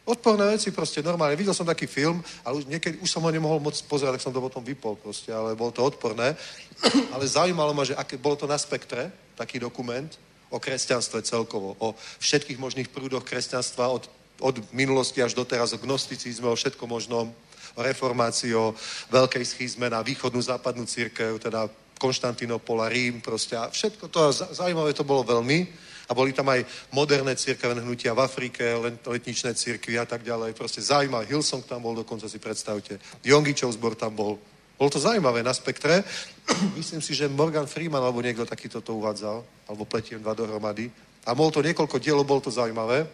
Odporné veci proste normálne. Videl som taký film, ale už, niekedy, už som ho nemohol moc pozerať, tak som to potom vypol proste, ale bolo to odporné. <clears throat> ale zaujímalo ma, že aké, bolo to na spektre, taký dokument, o kresťanstve celkovo, o všetkých možných prúdoch kresťanstva od, od minulosti až doteraz, o gnosticizme, o všetko možnom, o reformácii, o veľkej schizme na východnú západnú církev, teda Konštantinopola, Rím, proste a všetko to, zaujímavé to bolo veľmi. A boli tam aj moderné církevné hnutia v Afrike, letničné církvy a tak ďalej. Proste zaujímavé. Hillsong tam bol, dokonca si predstavte. Jongičov zbor tam bol. Bolo to zaujímavé na spektre. <clears throat> Myslím si, že Morgan Freeman alebo niekto takýto to uvádzal, alebo pletiem dva dohromady. A bolo to niekoľko dielov, bolo to zaujímavé.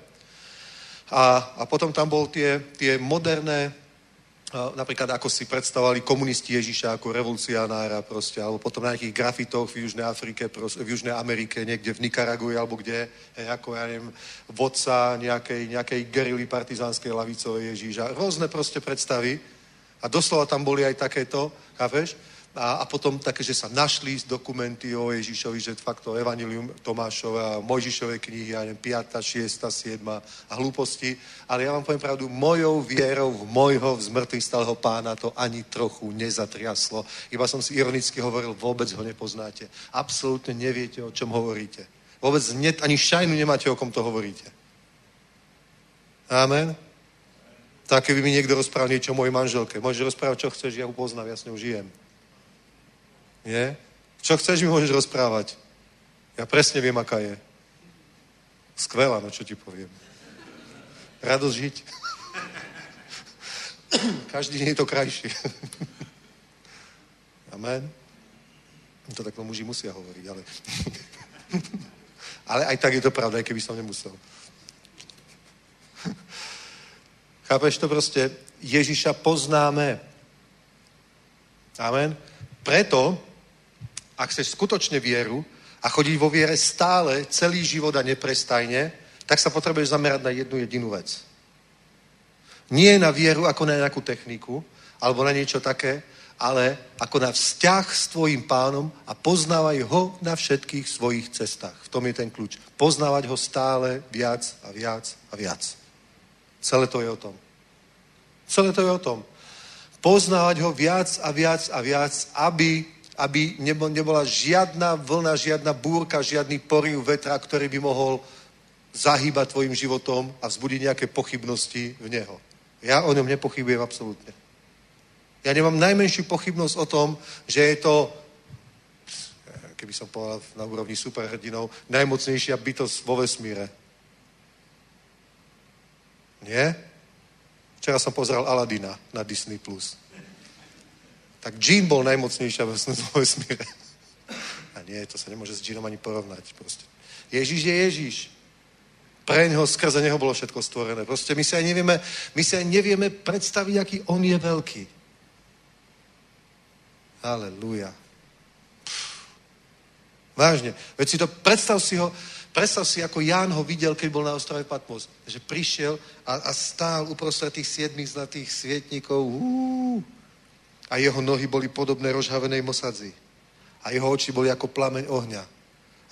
A, a potom tam bol tie, tie moderné, napríklad ako si predstavovali komunisti Ježiša ako revolucionára proste, alebo potom na nejakých grafitoch v Južnej Afrike, proste, v Južnej Amerike, niekde v Nikaragui, alebo kde, hej, ako ja neviem, vodca nejakej, nejakej gerily partizánskej lavicovej Ježíša. Rôzne proste predstavy. A doslova tam boli aj takéto, chápeš? A, a potom také, že sa našli dokumenty o Ježišovi, že fakt to Evangelium Tomášové a Mojžišové knihy, ja neviem, 5., 6., 7. a hlúposti. Ale ja vám poviem pravdu, mojou vierou v mojho v zmrtvých stalého pána to ani trochu nezatriaslo. Iba som si ironicky hovoril, vôbec ho nepoznáte. Absolútne neviete, o čom hovoríte. Vôbec ne, ani šajnu nemáte, o kom to hovoríte. Amen. Tak keby mi niekto rozprával niečo o mojej manželke. Môžeš rozprávať, čo chceš, ja ho poznám, ja s ňou žijem. Nie? Čo chceš, mi môžeš rozprávať. Ja presne viem, aká je. Skvelá, no čo ti poviem. Radosť žiť. Každý deň je to krajší. Amen. To takto muži musia hovoriť, ale... ale aj tak je to pravda, aj keby som nemusel. Chápeš to proste? Ježiša poznáme. Amen. Preto, ak chceš skutočne vieru a chodiť vo viere stále, celý život a neprestajne, tak sa potrebuješ zamerať na jednu jedinú vec. Nie na vieru ako na nejakú techniku, alebo na niečo také, ale ako na vzťah s tvojim pánom a poznávaj ho na všetkých svojich cestách. V tom je ten kľúč. Poznávať ho stále viac a viac a viac. Celé to je o tom. Celé to je o tom. Poznávať ho viac a viac a viac, aby, aby nebola žiadna vlna, žiadna búrka, žiadny poriv vetra, ktorý by mohol zahýbať tvojim životom a vzbudiť nejaké pochybnosti v neho. Ja o ňom nepochybujem absolútne. Ja nemám najmenšiu pochybnosť o tom, že je to, keby som povedal na úrovni superhrdinov, najmocnejšia bytosť vo vesmíre. Nie? Včera som pozeral Aladina na Disney+. Plus. Tak Jean bol najmocnejšia vo vesmíre. <laughs> A nie, to sa nemôže s Jeanom ani porovnať. Proste. Ježiš je Ježiš. Pre neho, skrze neho bolo všetko stvorené. Proste my si aj nevieme, my si aj nevieme predstaviť, aký on je veľký. Halelúja. Vážne. Veď si to, predstav si ho, predstav si, ako Ján ho videl, keď bol na ostrove Patmos. Že prišiel a, a stál uprostred tých siedmých zlatých svietníkov. Uú, a jeho nohy boli podobné rozhavenej mosadzi. A jeho oči boli ako plameň ohňa.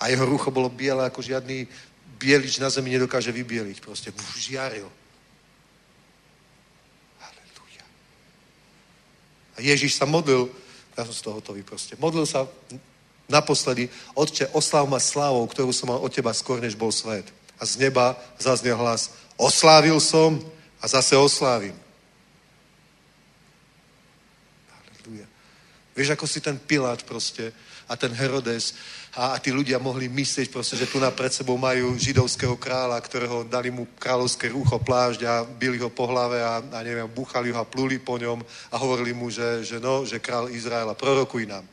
A jeho rucho bolo biele ako žiadny bielič na zemi nedokáže vybieliť. Proste uf, žiaril. Halelúja. A Ježiš sa modlil, ja som z toho hotový proste, modlil sa naposledy, Otče, oslav ma slávou, ktorú som mal od teba skôr, než bol svet. A z neba zaznel hlas, oslávil som a zase oslávim. Halelúja. Vieš, ako si ten Pilát proste a ten Herodes a, a tí ľudia mohli myslieť proste, že tu na pred sebou majú židovského kráľa, ktorého dali mu kráľovské rúcho, plášť a byli ho po hlave a, a neviem, búchali ho a pluli po ňom a hovorili mu, že, že no, že král Izraela, prorokuj nám.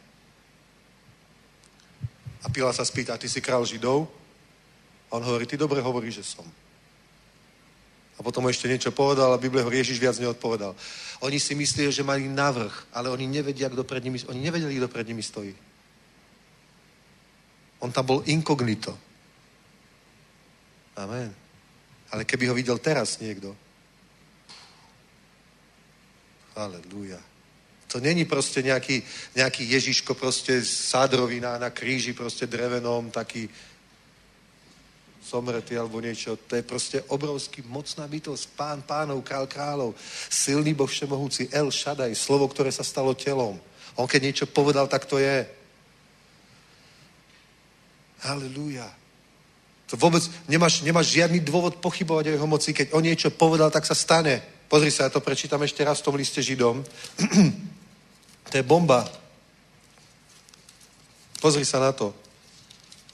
A Pila sa spýta, ty si král Židov? A on hovorí, ty dobre hovoríš, že som. A potom ešte niečo povedal a Biblia ho Ježiš viac neodpovedal. Oni si mysleli, že mali navrh, ale oni nevedia, kto pred nimi, oni nevedeli, kto pred nimi stojí. On tam bol inkognito. Amen. Ale keby ho videl teraz niekto. Aleluja. To není proste nejaký, nejaký Ježiško proste sádrový na, na kríži, proste drevenom, taký somretý alebo niečo. To je proste obrovský mocná bytosť. Pán pánov, král kráľov, silný Boh všemohúci, El Shaddai, slovo, ktoré sa stalo telom. On keď niečo povedal, tak to je. Halelúja. To vôbec nemáš, nemáš žiadny dôvod pochybovať o jeho moci. Keď on niečo povedal, tak sa stane. Pozri sa, ja to prečítam ešte raz v tom liste Židom. <clears throat> to je bomba. Pozri sa na to.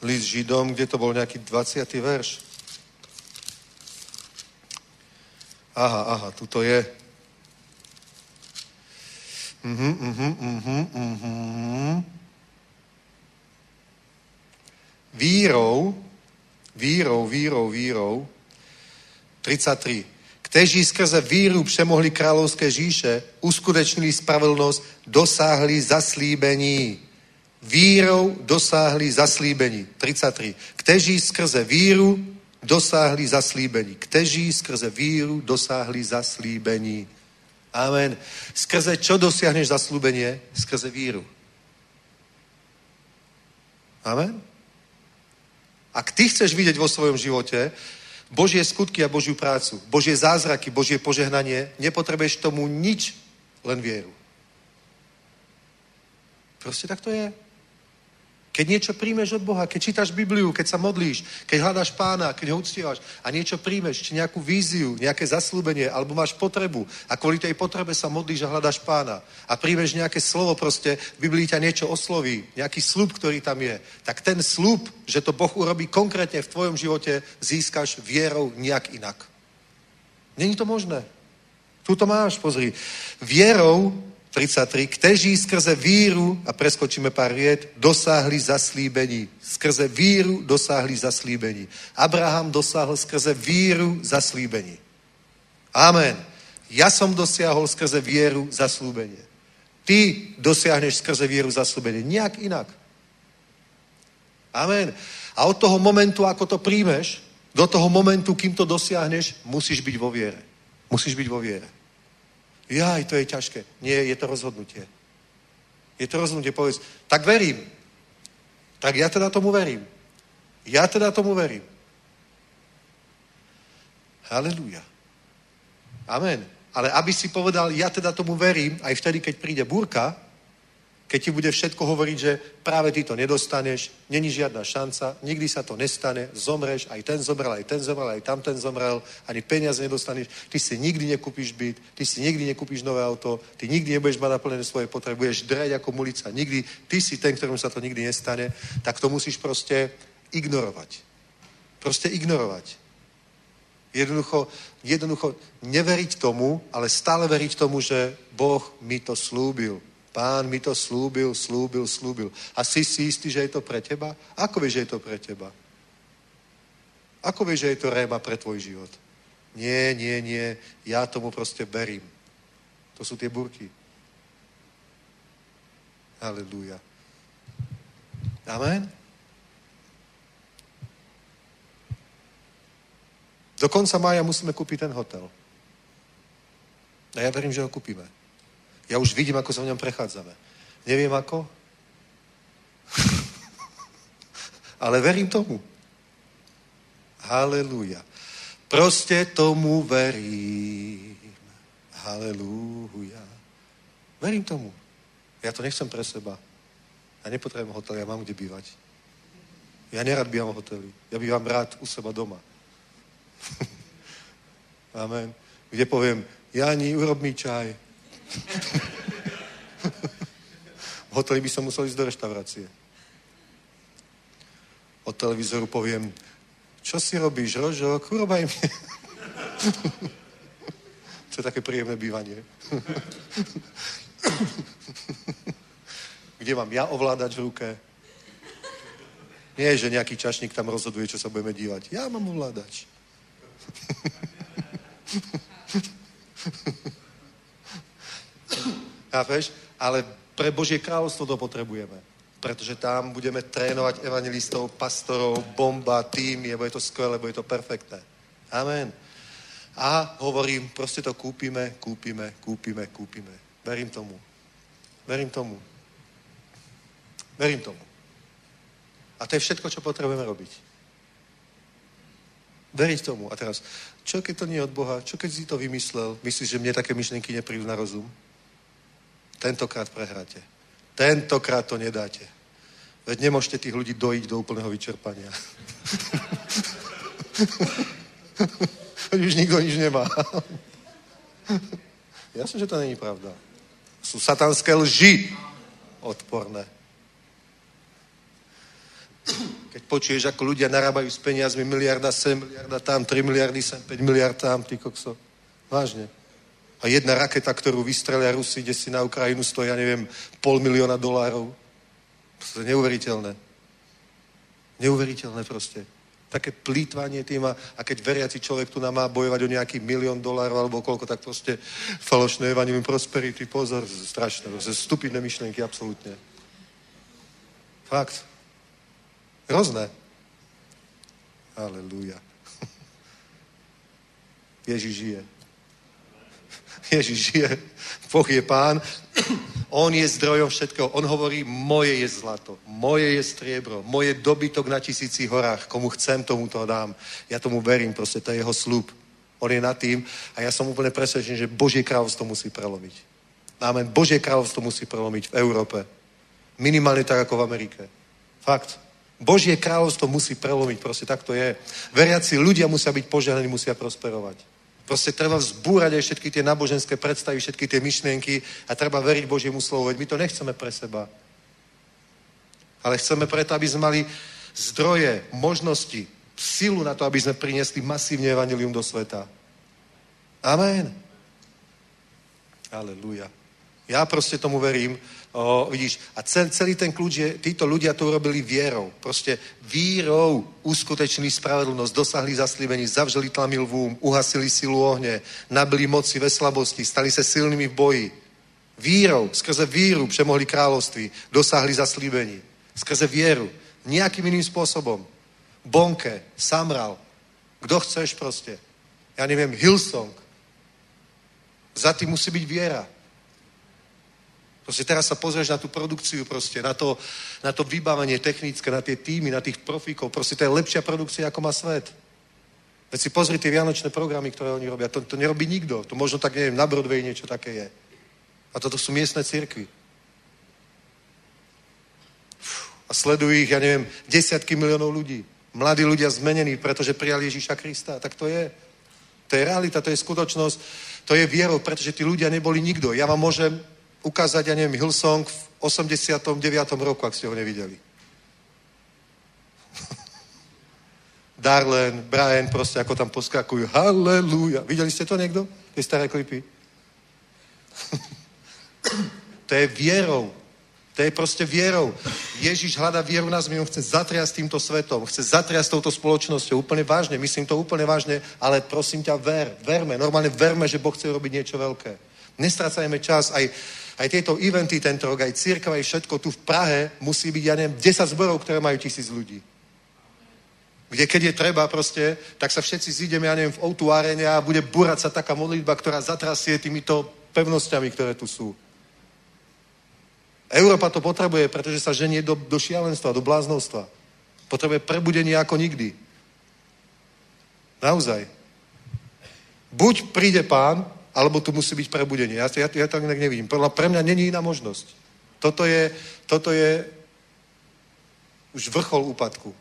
List Židom, kde to bol nejaký 20. verš. Aha, aha, tu to je. Mhm, mhm, mhm, mhm. Vírou, vírou, vírou, vírou, 33. Kteří skrze víru přemohli královské říše, uskutečnili spravedlnosť, dosáhli zaslíbení. Vírou dosáhli zaslíbení. 33. Kteří skrze víru dosáhli zaslíbení. Kteří skrze víru dosáhli zaslíbení. Amen. Skrze čo dosiahneš zaslúbenie? Skrze víru. Amen. Ak ty chceš vidieť vo svojom živote Božie skutky a Božiu prácu, Božie zázraky, Božie požehnanie, nepotrebuješ tomu nič, len vieru. Proste tak to je. Keď niečo príjmeš od Boha, keď čítaš Bibliu, keď sa modlíš, keď hľadaš pána, keď ho uctievaš a niečo príjmeš, či nejakú víziu, nejaké zaslúbenie, alebo máš potrebu a kvôli tej potrebe sa modlíš a hľadaš pána a príjmeš nejaké slovo proste, v Biblii ťa niečo osloví, nejaký slúb, ktorý tam je, tak ten slúb, že to Boh urobí konkrétne v tvojom živote, získaš vierou nejak inak. Není to možné. Tu to máš, pozri. Vierou 33, kteří skrze víru, a preskočíme pár viet, dosáhli zaslíbení. Skrze víru dosáhli zaslíbení. Abraham dosáhl skrze víru zaslíbení. Amen. Ja som dosiahol skrze vieru zaslúbenie. Ty dosiahneš skrze vieru zaslúbenie. Nijak inak. Amen. A od toho momentu, ako to príjmeš, do toho momentu, kým to dosiahneš, musíš byť vo viere. Musíš byť vo viere. Jaj, to je ťažké. Nie, je to rozhodnutie. Je to rozhodnutie, povedz, tak verím. Tak ja teda tomu verím. Ja teda tomu verím. Halelúja. Amen. Ale aby si povedal, ja teda tomu verím, aj vtedy, keď príde búrka, keď ti bude všetko hovoriť, že práve ty to nedostaneš, není žiadna šanca, nikdy sa to nestane, zomreš, aj ten zomrel, aj ten zomrel, aj tamten zomrel, ani peniaze nedostaneš, ty si nikdy nekúpiš byt, ty si nikdy nekúpiš nové auto, ty nikdy nebudeš mať naplnené svoje potreby, budeš dreť ako mulica, nikdy, ty si ten, ktorému sa to nikdy nestane, tak to musíš proste ignorovať. Proste ignorovať. Jednoducho, jednoducho neveriť tomu, ale stále veriť tomu, že Boh mi to slúbil. Pán mi to slúbil, slúbil, slúbil. A si si istý, že je to pre teba? Ako vieš, že je to pre teba? Ako vieš, že je to réma pre tvoj život? Nie, nie, nie. Ja tomu proste verím. To sú tie burky. Halelúja. Amen. Do konca mája musíme kúpiť ten hotel. A ja verím, že ho kúpime. Ja už vidím, ako sa v ňom prechádzame. Neviem ako, <laughs> ale verím tomu. Halelúja. Proste tomu verím. Halelúja. Verím tomu. Ja to nechcem pre seba. Ja nepotrebujem hotel, ja mám kde bývať. Ja nerad bývam v hoteli. Ja bývam rád u seba doma. <laughs> Amen. Kde poviem, Jani, urob mi čaj. V hoteli by som musel ísť do reštaurácie. Od televízoru poviem, čo si robíš, Rožok, urobaj mi. <laughs> to je také príjemné bývanie. Kde mám ja ovládať v ruke? Nie, že nejaký čašník tam rozhoduje, čo sa budeme dívať. Ja mám ovládač. <laughs> Chápeš? Ale pre Božie kráľovstvo to potrebujeme. Pretože tam budeme trénovať evangelistov, pastorov, bomba, tým, je to skvelé, bude to perfektné. Amen. A hovorím, proste to kúpime, kúpime, kúpime, kúpime. Verím tomu. Verím tomu. Verím tomu. A to je všetko, čo potrebujeme robiť. Veriť tomu. A teraz, čo keď to nie je od Boha? Čo keď si to vymyslel? Myslíš, že mne také myšlenky neprídu na rozum? Tentokrát prehráte. Tentokrát to nedáte. Veď nemôžete tých ľudí dojiť do úplného vyčerpania. Veď už nikto nič nemá. Jasne, že to není pravda. Sú satanské lži odporné. Keď počuješ, ako ľudia narábajú s peniazmi, miliarda sem, miliarda tam, 3 miliardy sem, 5 miliard tam, ty kokso. Vážne. A jedna raketa, ktorú vystrelia Rusi, ide si na Ukrajinu, stojí, ja neviem, pol milióna dolárov. To je neuveriteľné. Neuveriteľné proste. Také plýtvanie tým a, a keď veriaci človek tu nám má bojovať o nejaký milión dolárov alebo koľko, tak proste falošné evanium prosperity, pozor, strašné, stupidné myšlenky, absolútne. Fakt. Hrozné. Aleluja. <laughs> Ježiš žije. Ježiš žije. Boh je pán. On je zdrojom všetkého. On hovorí, moje je zlato, moje je striebro, moje dobytok na tisícich horách. Komu chcem, tomu to dám. Ja tomu verím, proste to je jeho slúb. On je nad tým a ja som úplne presvedčený, že Božie kráľovstvo musí prelomiť. Amen. Božie kráľovstvo musí prelomiť v Európe. Minimálne tak ako v Amerike. Fakt. Božie kráľovstvo musí prelomiť, proste tak to je. Veriaci ľudia musia byť požehnaní, musia prosperovať. Proste treba vzbúrať aj všetky tie náboženské predstavy, všetky tie myšlienky a treba veriť Božiemu slovu, veď my to nechceme pre seba. Ale chceme preto, aby sme mali zdroje, možnosti, silu na to, aby sme priniesli masívne evanilium do sveta. Amen. Aleluja. Ja proste tomu verím. O, vidíš, a cel, celý ten kľúč je, títo ľudia to urobili vierou. Proste vírou uskutečnili spravedlnosť, dosahli zaslíbení, zavřeli tlamil vúm, uhasili silu ohne, nabili moci ve slabosti, stali sa silnými v boji. Vírou, skrze víru přemohli kráľovství, dosahli zaslíbení. Skrze vieru. Nejakým iným spôsobom. Bonke, Samral, kto chceš proste. Ja neviem, Hillsong. Za tým musí byť viera. Proste teraz sa pozrieš na tú produkciu proste, na to, na to vybavenie technické, na tie týmy, na tých profíkov. Proste to je lepšia produkcia, ako má svet. Veď si pozri tie vianočné programy, ktoré oni robia. To, to nerobí nikto. To možno tak, neviem, na Broadway niečo také je. A toto sú miestne cirkvy. A sledujú ich, ja neviem, desiatky miliónov ľudí. Mladí ľudia zmenení, pretože prijali Ježíša Krista. Tak to je. To je realita, to je skutočnosť. To je vierou, pretože tí ľudia neboli nikto. Ja vám môžem ukázať, ja neviem, Hillsong v 89. roku, ak ste ho nevideli. <laughs> Darlen, Brian, proste ako tam poskakujú. Halleluja. Videli ste to niekto? Tie staré klipy? <laughs> to je vierou. To je proste vierou. Ježiš hľada vieru na on chce zatriasť týmto svetom, chce zatriasť touto spoločnosťou. Úplne vážne, myslím to úplne vážne, ale prosím ťa, ver, verme, normálne verme, že Boh chce robiť niečo veľké. Nestracajme čas, aj, aj tieto eventy tento rok, aj církev, aj všetko tu v Prahe musí byť, ja neviem, 10 zborov, ktoré majú tisíc ľudí. Kde keď je treba proste, tak sa všetci zídeme, ja neviem, v outu arene a bude burať sa taká modlitba, ktorá zatrasie týmito pevnosťami, ktoré tu sú. Európa to potrebuje, pretože sa ženie do, do šialenstva, do bláznovstva. Potrebuje prebudenie ako nikdy. Naozaj. Buď príde pán, alebo tu musí byť prebudenie. Ja, ja, ja to inak nevidím. Podľa, pre mňa není iná možnosť. Toto je, toto je už vrchol úpadku.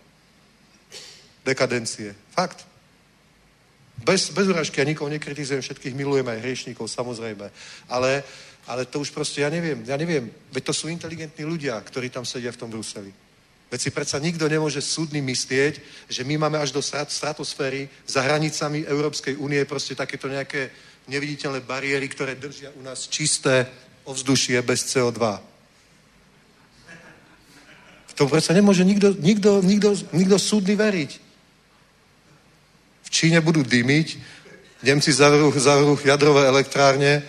Dekadencie. Fakt. Bez, bez uražky, ja nikoho nekritizujem, všetkých milujem aj hriešníkov, samozrejme. Ale ale to už proste, ja neviem, ja neviem. Veď to sú inteligentní ľudia, ktorí tam sedia v tom Bruseli. Veď si predsa nikto nemôže súdny myslieť, že my máme až do stratosféry za hranicami Európskej únie proste takéto nejaké neviditeľné bariéry, ktoré držia u nás čisté ovzdušie bez CO2. V tom predsa nemôže nikto, nikto, nikto, nikto súdny veriť. V Číne budú dymiť, Nemci zavrú, zavrú jadrové elektrárne,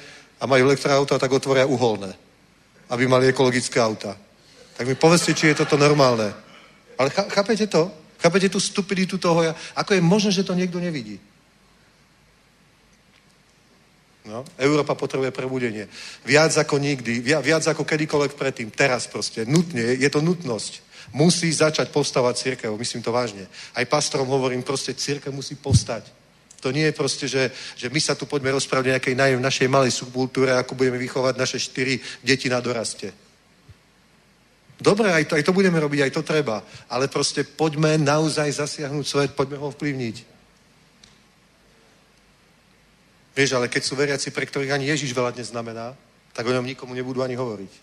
a majú elektroauta, tak otvoria uholné, aby mali ekologické auta. Tak mi povedzte, či je toto normálne. Ale chápete to? Chápete tú stupiditu toho? Ako je možné, že to niekto nevidí? No, Európa potrebuje prebudenie. Viac ako nikdy, viac ako kedykoľvek predtým, teraz proste, nutne, je to nutnosť. Musí začať postavať církev, myslím to vážne. Aj pastorom hovorím, proste církev musí postať. To nie je proste, že, že my sa tu poďme rozprávať nejakej naj, našej malej subkultúre, ako budeme vychovať naše štyri deti na doraste. Dobre, aj to, aj to budeme robiť, aj to treba. Ale proste poďme naozaj zasiahnuť svet, poďme ho vplyvniť. Vieš, ale keď sú veriaci, pre ktorých ani Ježiš veľa neznamená, tak o ňom nikomu nebudú ani hovoriť.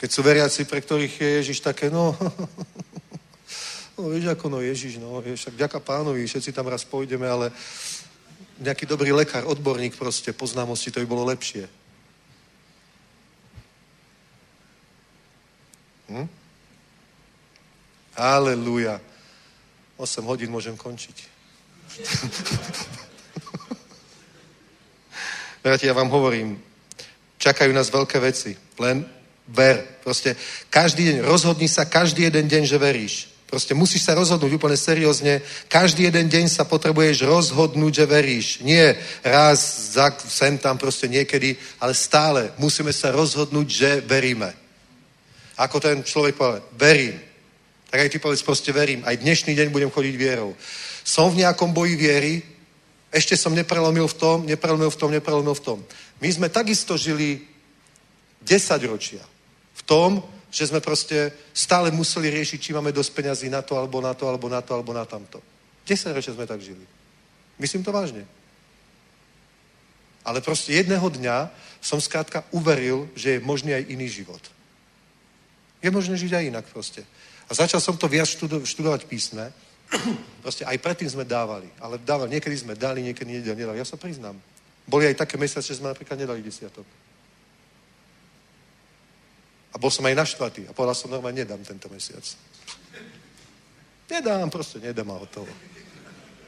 Keď sú veriaci, pre ktorých je Ježiš také, no, <laughs> No vieš, ako no Ježiš, no, vieš, však ďaká pánovi, všetci tam raz pôjdeme, ale nejaký dobrý lekár, odborník proste, poznámosti, to by bolo lepšie. Hm? Aleluja. 8 hodín môžem končiť. <laughs> Bratia, ja vám hovorím, čakajú nás veľké veci. Len ver. Proste každý deň, rozhodni sa každý jeden deň, že veríš. Proste musíš sa rozhodnúť úplne seriózne. Každý jeden deň sa potrebuješ rozhodnúť, že veríš. Nie raz, za, sem tam proste niekedy, ale stále musíme sa rozhodnúť, že veríme. Ako ten človek povedal, verím. Tak aj ty povedz proste verím. Aj dnešný deň budem chodiť vierou. Som v nejakom boji viery, ešte som neprelomil v tom, neprelomil v tom, neprelomil v tom. My sme takisto žili 10 ročia v tom, že sme proste stále museli riešiť, či máme dosť peňazí na to, alebo na to, alebo na to, alebo na tamto. 10 ročia sme tak žili. Myslím to vážne. Ale proste jedného dňa som skrátka uveril, že je možný aj iný život. Je možné žiť aj inak proste. A začal som to viac študo- študovať písme. <coughs> proste aj predtým sme dávali. Ale dávali, niekedy sme dali, niekedy nedali. Ja sa priznám. Boli aj také mesiace, že sme napríklad nedali desiatok. A bol som aj naštvatý. A povedal som, normálne nedám tento mesiac. Nedám, proste nedám a hotovo.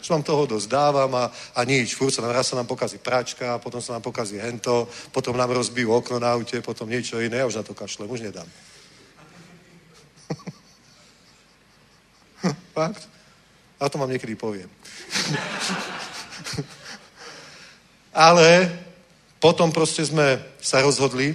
Už vám toho dosť dávam a, a nič. Fúr sa nám, raz sa nám pokazí práčka, potom sa nám pokazí hento, potom nám rozbijú okno na aute, potom niečo iné. Ja už na to kašlem, už nedám. <laughs> Fakt? A to vám niekedy poviem. <laughs> Ale potom proste sme sa rozhodli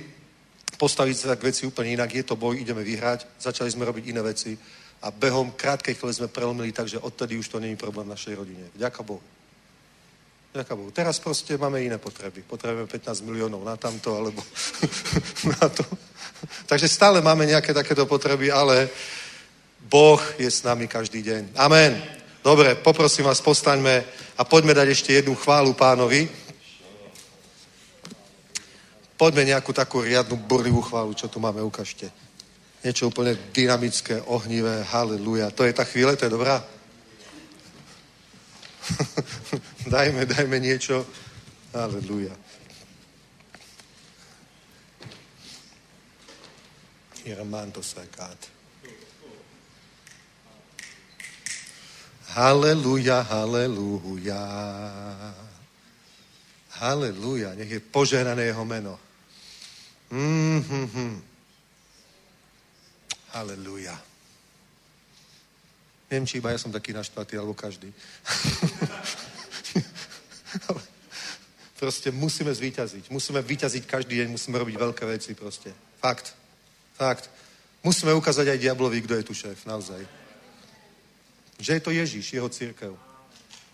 postaviť sa k veci úplne inak. Je to boj, ideme vyhrať. Začali sme robiť iné veci a behom krátkej chvíle sme prelomili, takže odtedy už to není problém v našej rodine. Ďaká Bohu. Ďaká Bohu. Teraz proste máme iné potreby. Potrebujeme 15 miliónov na tamto, alebo <laughs> na to. Takže stále máme nejaké takéto potreby, ale Boh je s nami každý deň. Amen. Dobre, poprosím vás, postaňme a poďme dať ešte jednu chválu pánovi. Poďme nejakú takú riadnu borlivú chválu, čo tu máme, ukážte. Niečo úplne dynamické, ohnivé, haleluja. To je tá chvíle, to je dobrá? <laughs> dajme, dajme niečo. Haleluja. Irmanto sakát. Haleluja, haleluja. Haleluja, nech je požehnané jeho meno. Mm-hmm. Haleluja. Neviem, či iba ja som taký naštvatý, alebo každý. proste musíme zvíťaziť. Musíme vyťaziť každý deň, musíme robiť veľké veci proste. Fakt. Fakt. Musíme ukázať aj diablovi, kto je tu šéf, naozaj. Že je to Ježíš, jeho církev.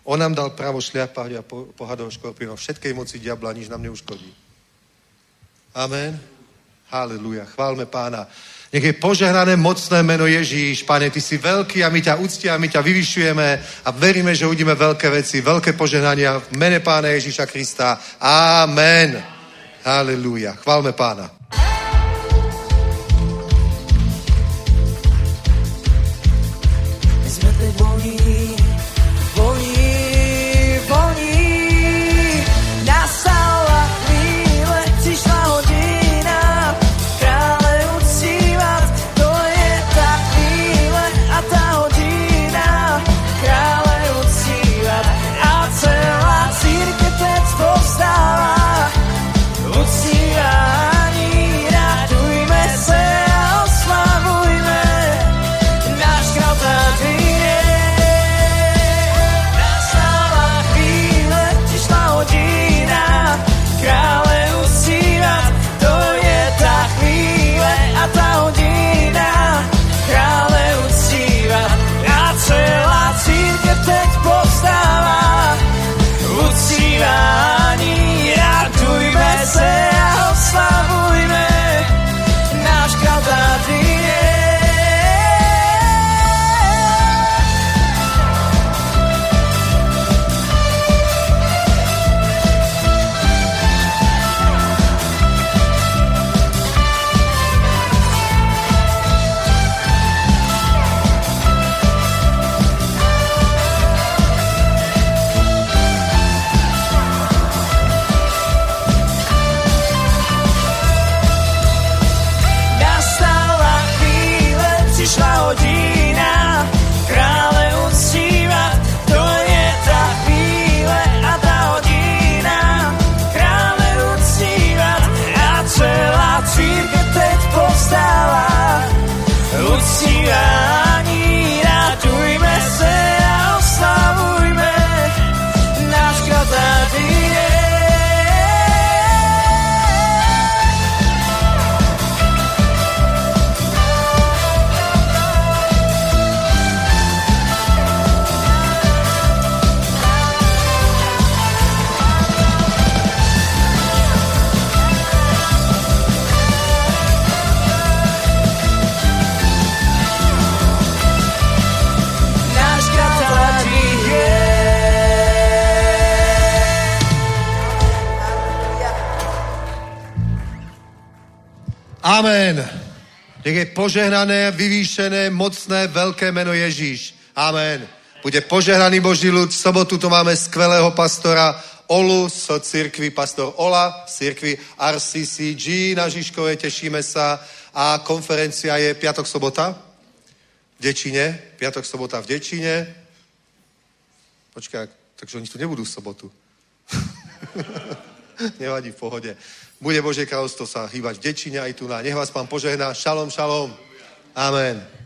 On nám dal právo šliapať a pohádov škorpionov. Všetkej moci diabla nič nám neuškodí. Amen. Haleluja. Chválme pána. Nech je požehnané mocné meno Ježíš. Pane, ty si veľký a my ťa a my ťa vyvyšujeme a veríme, že uvidíme veľké veci, veľké požehnania v mene pána Ježíša Krista. Amen. Haleluja. Chválme pána. Požehnané, vyvýšené, mocné, veľké meno Ježíš. Amen. Bude požehnaný Boží ľud. V sobotu to máme skvelého pastora Olu z cirkvi, pastor Ola z cirkvi RCCG na Žižkove, tešíme sa. A konferencia je piatok, sobota v Dečine. Piatok, sobota v Dečine. Počkaj, takže oni tu nebudú v sobotu. <laughs> Nevadí, v pohode. Bude Božie kráľovstvo sa hýbať v Dečine aj tu na. Nech vás pán požehná. Šalom, šalom. Amen.